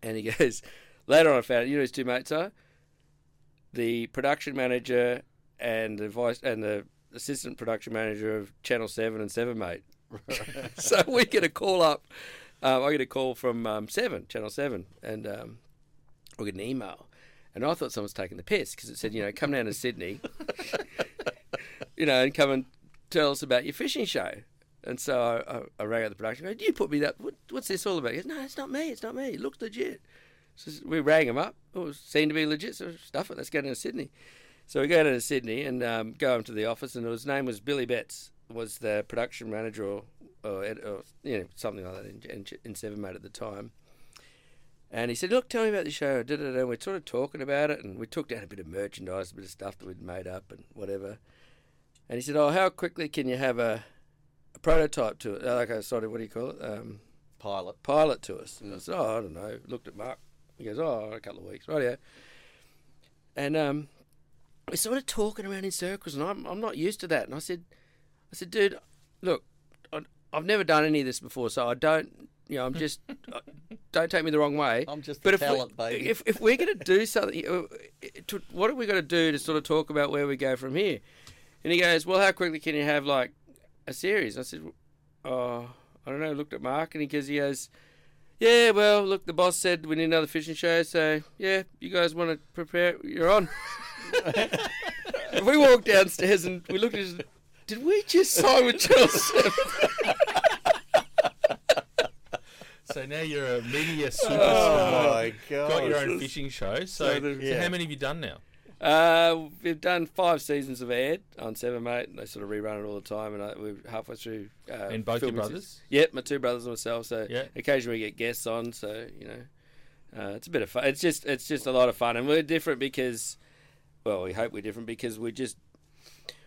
And he *laughs* goes, Later on, I found out, you know, his two mates are the production manager and the vice and the assistant production manager of Channel Seven and Seven Mate. *laughs* *laughs* so we get a call up. Um, I get a call from um, Seven, Channel Seven, and um, we get an email. And I thought someone was taking the piss because it said, you know, come down to Sydney, *laughs* you know, and come and tell us about your fishing show. And so I, I, I rang out the production. Go, Do you put me that. What, what's this all about? He goes, no, it's not me. It's not me. It looks legit. So we rang him up. Oh, it seemed to be legit. So stuff it. Let's go down to Sydney. So we go down to Sydney and um, go into the office, and his name was Billy Betts, was the production manager or, or, or you know something like that in, in, in Seven Mate at the time. And he said, "Look, tell me about the show." And we're sort of talking about it, and we took down a bit of merchandise, a bit of stuff that we'd made up, and whatever. And he said, "Oh, how quickly can you have a, a prototype to it? Like a sort of what do you call it? Um, Pilot. pilot to us." And I said, "Oh, I don't know." Looked at Mark. He goes, "Oh, a couple of weeks, right? Yeah." And um, we're sort of talking around in circles, and I'm I'm not used to that. And I said, "I said, dude, look, I, I've never done any of this before, so I don't." You know, I'm *laughs* just. don't take me the wrong way. I'm just but if talent, we, baby. If, if we're going to do *laughs* something, uh, to, what are we going to do to sort of talk about where we go from here? And he goes, "Well, how quickly can you have like a series?" I said, "Oh, I don't know." Looked at Mark, and he goes, "He goes, yeah, well, look, the boss said we need another fishing show, so yeah, you guys want to prepare? You're on." *laughs* we walked downstairs and we looked at. Did we just sign with Channel Seven? So now you're a media superstar. Oh my god! Got your own fishing show. So, So Yeah. how many have you done now? Uh, we've done five seasons of Aired on Seven Mate, and they sort of rerun it all the time. And I, we're halfway through. Uh, and both your brothers? Yep, my two brothers and myself. So Yeah. occasionally we get guests on. So you know, uh, it's a bit of fun. It's just it's just a lot of fun, and we're different because, well, we hope we're different because we just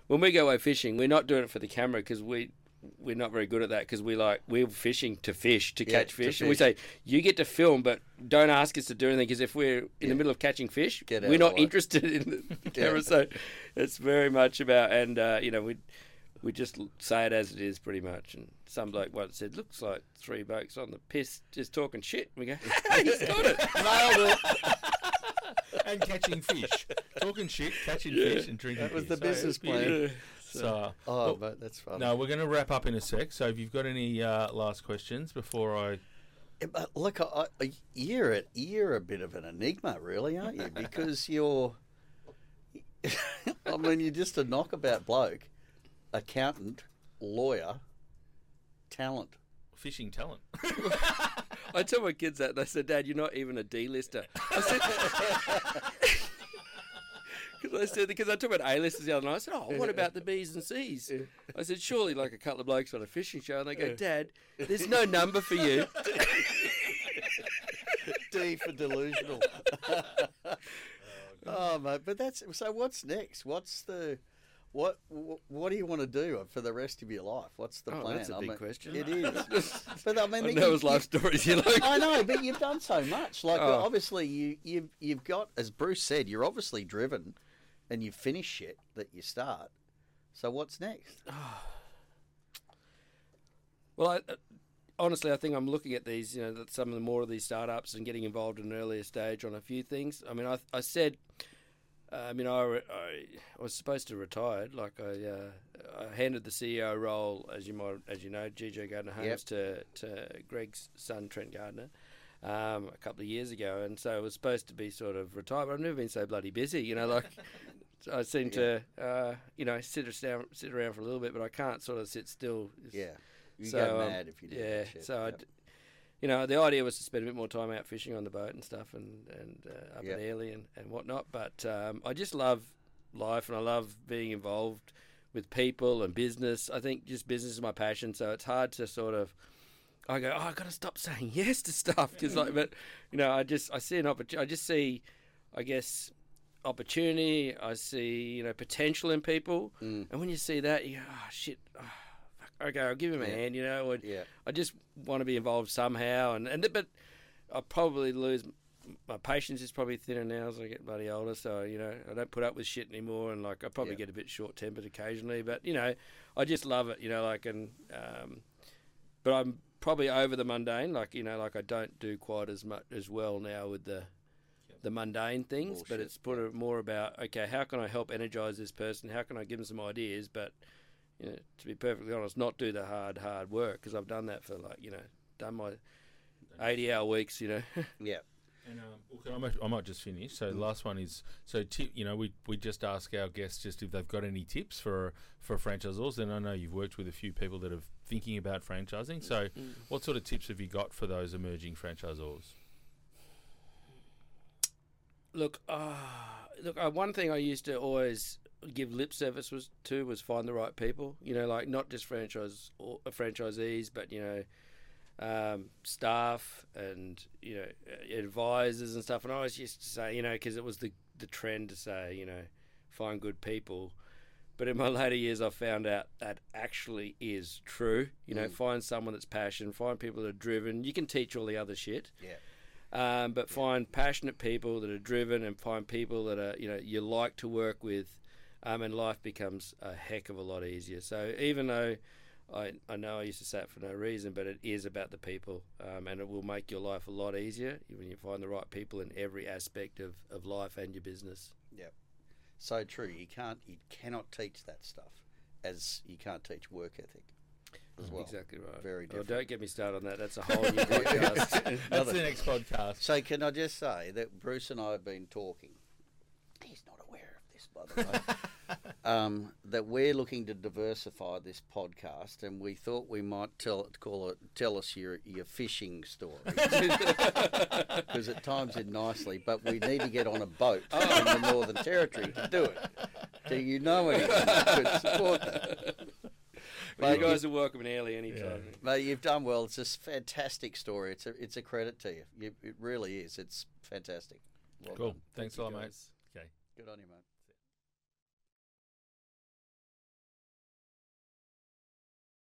when we go away fishing, we're not doing it for the camera because we. We're not very good at that because we like we're fishing to fish to Yeah, catch to fish, and we say you get to film, but don't ask us to do anything because if we're in Yeah. the middle of catching fish, Get we're not interested in the *laughs* camera. So it's very much about, and uh, you know, we we just say it as it is, pretty much. And some bloke once said, "Looks like three blokes on the piss just talking shit." And we go, *laughs* "He's got it." *laughs* Nailed it. and catching fish. Talking shit, catching fish, and drinking That was beer. the business it's beautiful. plan. So, Oh, well, but that's fun. no, we're going to wrap up in a sec. So if you've got any uh, last questions before I. Yeah, But look, I, I, you're a, you're a bit of an enigma, really, aren't you? Because *laughs* you're, *laughs* I mean, you're just a knockabout bloke, accountant, lawyer, talent. Fishing talent. *laughs* I tell my kids that they said, "Dad, you're not even a D-lister." I said. Because I said because I talked about A-listers the other night. I said, "Oh, what about the B's and C's?" I said, "Surely, like a couple of blokes on a fishing show." And they go, "Dad, there's no number for you." *laughs* D for delusional. *laughs* oh, mate, but that's so. What's next? What's the what? wh- What do you want to do for the rest of your life? What's the Oh, plan? that's a I big mean, question. It is. *laughs* but I mean, I know his life stories. You like? I know, but you've done so much. Like Oh. obviously, you you've you've got, as Bruce said, you're obviously driven, and you finish shit that you start. So what's next? *sighs* Well, I, uh, honestly, I think I'm looking at these, you know, some of the more of these startups and getting involved in an earlier stage on a few things. I mean, I, I said, uh, I mean, I, re- I, I was supposed to retire. Like I, uh, I handed the CEO role, as you might, as you know, GJ Gardner Homes to to Greg's son Trent Gardner. Um, a couple of years ago, and so it was supposed to be sort of retired. But I've never been so bloody busy, you know. Like I seem to, uh, you know, sit around, sit around for a little bit, but I can't sort of sit still. Yeah, you so, go um, mad if you do yeah, that shit. so I Yep. d you know, the idea was to spend a bit more time out fishing on the boat and stuff, and and uh, up Yep. in Airlie and, and whatnot. But um, I just love life, and I love being involved with people and business. I think just business is my passion, so it's hard to sort of. I go, oh, I got to stop saying *laughs* yes to stuff because, like, but you know, I just I see an opportunity. I just see, I guess, opportunity. I see you know potential in people, Mm. and when you see that, you go, oh shit. Oh, fuck, okay, I'll give him a Yeah. hand, you know. And yeah, I just want to be involved somehow, and and but I probably lose my patience is probably thinner now as I get bloody older. So you know, I don't put up with shit anymore, and like I probably Yeah. get a bit short tempered occasionally. But you know, I just love it, you know, like and um, but I'm probably over the mundane, like you know, like I don't do quite as much as well now with the the mundane things, but it's put it more about okay, how can I help energize this person? How can I give them some ideas? But you know, to be perfectly honest, not do the hard, hard work because I've done that for like you know, done my eighty-hour weeks. You know, *laughs* Yeah. And um, okay, I, might, I might just finish. So the last one is so tip. You know, we we just ask our guests just if they've got any tips for for franchisors. And I know you've worked with a few people that are thinking about franchising. So, what sort of tips have you got for those emerging franchisors? Look, uh, look. Uh, one thing I used to always give lip service was to was find the right people. You know, like not just franchise or uh, franchisees, but you know, um, staff and you know uh, advisors and stuff. And I always used to say, you know, because it was the the trend to say, you know, find good people. But in my *laughs* later years, I found out that actually is true. You know, find someone that's passionate, find people that are driven. You can teach all the other shit. Yeah. Um, but find passionate people that are driven and find people that are you know you like to work with, um, and life becomes a heck of a lot easier. So even though I, I know I used to say it for no reason, but it is about the people, um, and it will make your life a lot easier when you find the right people in every aspect of, of life and your business. Yep. So true. You can't, you cannot teach that stuff, as you can't teach work ethic. As well. exactly right. Very Well, different. don't get me started on that. That's a whole new podcast. *laughs* That's the next podcast. So can I just say that Bruce and I have been talking. He's not aware of this, by the way. *laughs* um, that we're looking to diversify this podcast, and we thought we might tell call it tell us your your fishing story *laughs* because it times in nicely. But we need to get on a boat oh. in the Northern Territory to do it. Do you know anyone who could support that? Well, you Mate, guys are welcome in Airlie anytime. Mate, you've done well. It's a fantastic story. It's a it's a credit to you. you it really is. It's fantastic. Well Cool. done. Thanks a you lot, mate. Okay. Good on you, mate.